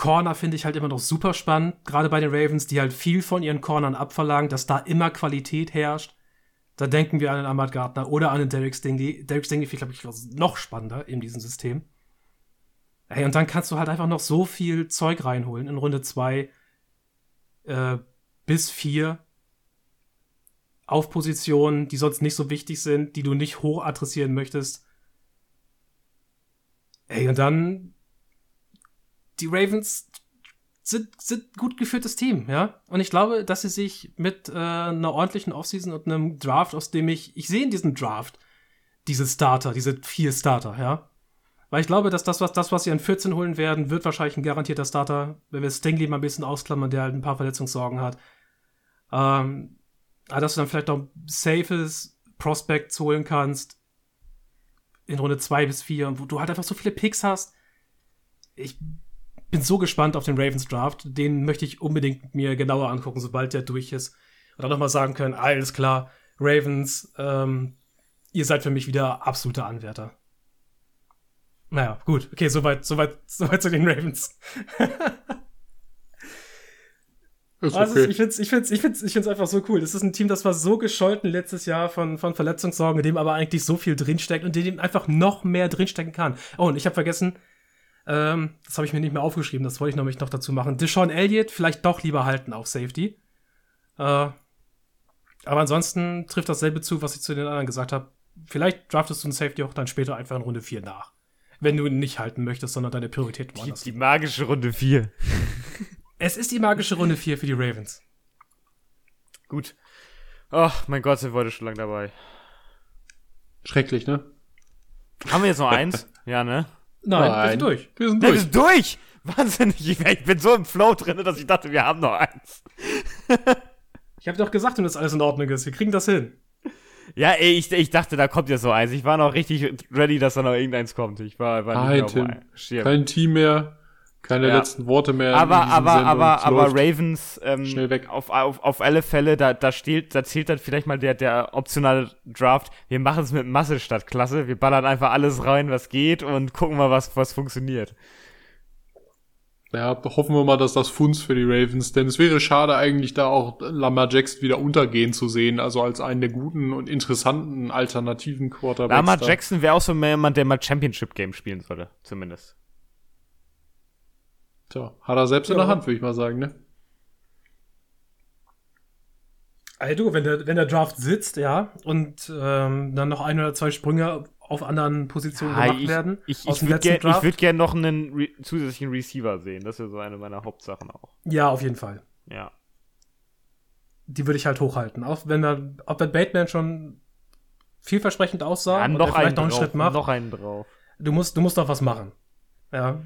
Corner finde ich halt immer noch super spannend, gerade bei den Ravens, die halt viel von ihren Cornern abverlangen, dass da immer Qualität herrscht. Da denken wir an den Ahmad Gardner oder an den Derek Stingley. Derek Stingley finde ich, glaube ich, noch spannender in diesem System. Hey, und dann kannst du halt einfach noch so viel Zeug reinholen in Runde 2 äh, bis 4 auf Positionen, die sonst nicht so wichtig sind, die du nicht hoch adressieren möchtest. Ey, und dann die Ravens sind, sind gut geführtes Team, ja. Und ich glaube, dass sie sich mit äh, einer ordentlichen Offseason und einem Draft, aus dem ich, ich sehe in diesem Draft diese Starter, diese vier Starter, ja. Weil ich glaube, dass das, was, das, was sie an 14 holen werden, wird wahrscheinlich ein garantierter Starter, wenn wir Stingley mal ein bisschen ausklammern, der halt ein paar Verletzungssorgen hat. Ähm, dass du dann vielleicht noch safes Prospects holen kannst in Runde 2 bis 4, wo du halt einfach so viele Picks hast. Ich bin so gespannt auf den Ravens Draft. Den möchte ich unbedingt mir genauer angucken, sobald der durch ist. Und dann nochmal sagen können, alles klar, Ravens, ähm, ihr seid für mich wieder absolute Anwärter. Naja, gut. Okay, soweit, soweit, soweit zu den Ravens. ist also okay. ich finde es ich find's, ich find's, ich find's einfach so cool. Das ist ein Team, das war so gescholten letztes Jahr von, von Verletzungssorgen, in dem aber eigentlich so viel drinsteckt und in dem einfach noch mehr drinstecken kann. Oh, und ich habe vergessen, ähm, das habe ich mir nicht mehr aufgeschrieben, das wollte ich nämlich noch dazu machen. Deshaun Elliott vielleicht doch lieber halten auf Safety. Äh, aber ansonsten trifft dasselbe zu, was ich zu den anderen gesagt habe. Vielleicht draftest du einen Safety auch dann später einfach in Runde 4 nach. Wenn du ihn nicht halten möchtest, sondern deine Priorität woanders. Die, die magische Runde 4. es ist die magische Runde 4 für die Ravens. Gut. Ach, mein Gott, sind wir heute schon lang dabei. Schrecklich, ne? Haben wir jetzt noch eins? ja, ne? Nein, Nein, wir sind durch. Wir sind durch. Wir sind durch! Wahnsinnig. Ich bin so im Flow drin, dass ich dachte, wir haben noch eins. ich habe doch gesagt, wenn das alles in Ordnung ist. Wir kriegen das hin. Ja, ey, ich, ich dachte, da kommt ja so eins. Ich war noch richtig ready, dass da noch irgendeins kommt. Ich war, war Nein, nicht mehr auf Tim. Kein Team mehr, keine Ja. letzten Worte mehr. aber, aber, Sendung. aber, Es aber. Ravens, ähm, Schnell weg. Auf, auf, auf alle Fälle, da, da steht, da zählt dann vielleicht mal der, der optionale Draft. Wir machen es mit Masse statt Klasse. Wir ballern einfach alles rein, was geht und gucken mal, was, was funktioniert. Ja, hoffen wir mal, dass das Funds für die Ravens, denn es wäre schade eigentlich da auch Lamar Jackson wieder untergehen zu sehen, also als einen der guten und interessanten alternativen Quarterbacks. Lamar. Jackson wäre auch so mehr jemand, der mal Championship Game spielen sollte, zumindest. Tja, hat er selbst in Ja. der Hand, würde ich mal sagen, ne? Ey, du, wenn der, wenn der Draft sitzt, ja, und ähm, dann noch ein oder zwei Sprünge auf anderen Positionen Ah, gemacht ich werden. ich, aus ich dem würde letzten gerne würd gern noch einen Re zusätzlichen Receiver sehen. Das wäre so eine meiner Hauptsachen auch. ja, auf jeden Fall. Ja. Die würde ich halt hochhalten. Auch wenn der, ob der Bateman schon vielversprechend aussah ja und noch einen vielleicht noch einen drauf. Schritt macht. Noch einen drauf. Du musst, du musst doch was machen. Ja.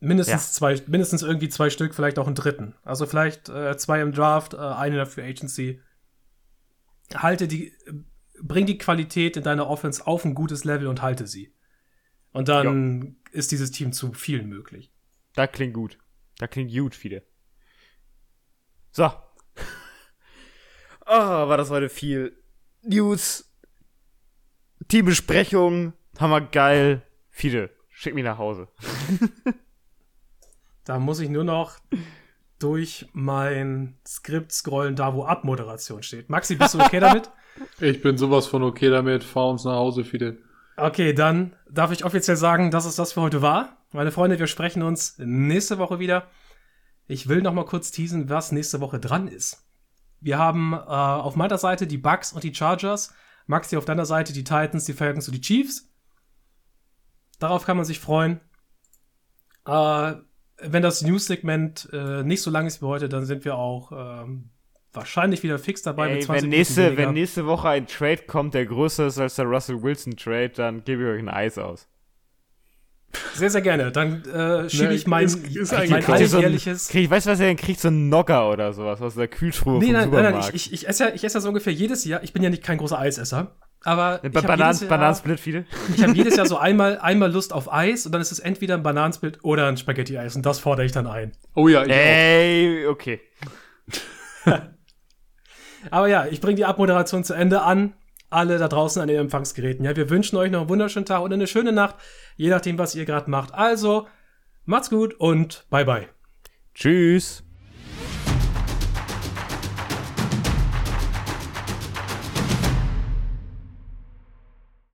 Mindestens zwei, mindestens irgendwie zwei Stück, vielleicht auch einen dritten. Also vielleicht äh, zwei im Draft, äh, eine in der Free Agency. Halte die, bring die Qualität in deiner Offense auf ein gutes Level und halte sie. Und dann ist dieses Team zu viel möglich. Da klingt gut. Da klingt gut, viele. So. oh, war das heute viel. News. Teambesprechung. Hammer geil. Viele. Schick mich nach Hause. Da muss ich nur noch durch mein Skript scrollen, da wo Abmoderation steht. Maxi, bist du okay damit? Ich bin sowas von okay damit, fahr uns nach Hause, Fide. Okay, dann darf ich offiziell sagen, dass es das für heute war. Meine Freunde, wir sprechen uns nächste Woche wieder. Ich will noch mal kurz teasen, was nächste Woche dran ist. Wir haben äh, auf meiner Seite die Bucks und die Chargers. Maxi auf deiner Seite die Titans, die Falcons und die Chiefs. Darauf kann man sich freuen. Äh, wenn das News-Segment äh, nicht so lang ist wie heute, dann sind wir auch ähm, wahrscheinlich wieder fix dabei Ey, wenn, Minuten nächste, weniger. wenn nächste Woche ein Trade kommt, der größer ist als der Russell Wilson Trade, dann gebe ich euch ein Eis aus. Sehr, sehr gerne. Dann äh, schiebe Ne, ich mein, ist- ist mein ihr so ein- alljährliches. Krieg, weißt du, was er denn kriegt? So ein Nogger oder sowas aus der Kühltruhe Nee, vom nein, nein, Supermarkt. nein, ich, ich, ich esse ja, ich esse ja so ungefähr jedes Jahr. Ich bin ja nicht kein großer Eisesser. Aber ich Ba habe Bananen, jedes, Jahr- Bananensplit, viele? ich hab jedes Jahr so einmal, einmal Lust auf Eis und dann ist es entweder ein Bananensplit oder ein Spaghetti-Eis und das fordere ich dann ein. Oh ja, ich auch. Ey, okay. Aber ja, ich bringe die Abmoderation zu Ende an. Alle da draußen an den Empfangsgeräten. Ja, wir wünschen euch noch einen wunderschönen Tag und eine schöne Nacht, je nachdem, was ihr gerade macht. Also, macht's gut und bye bye. Tschüss.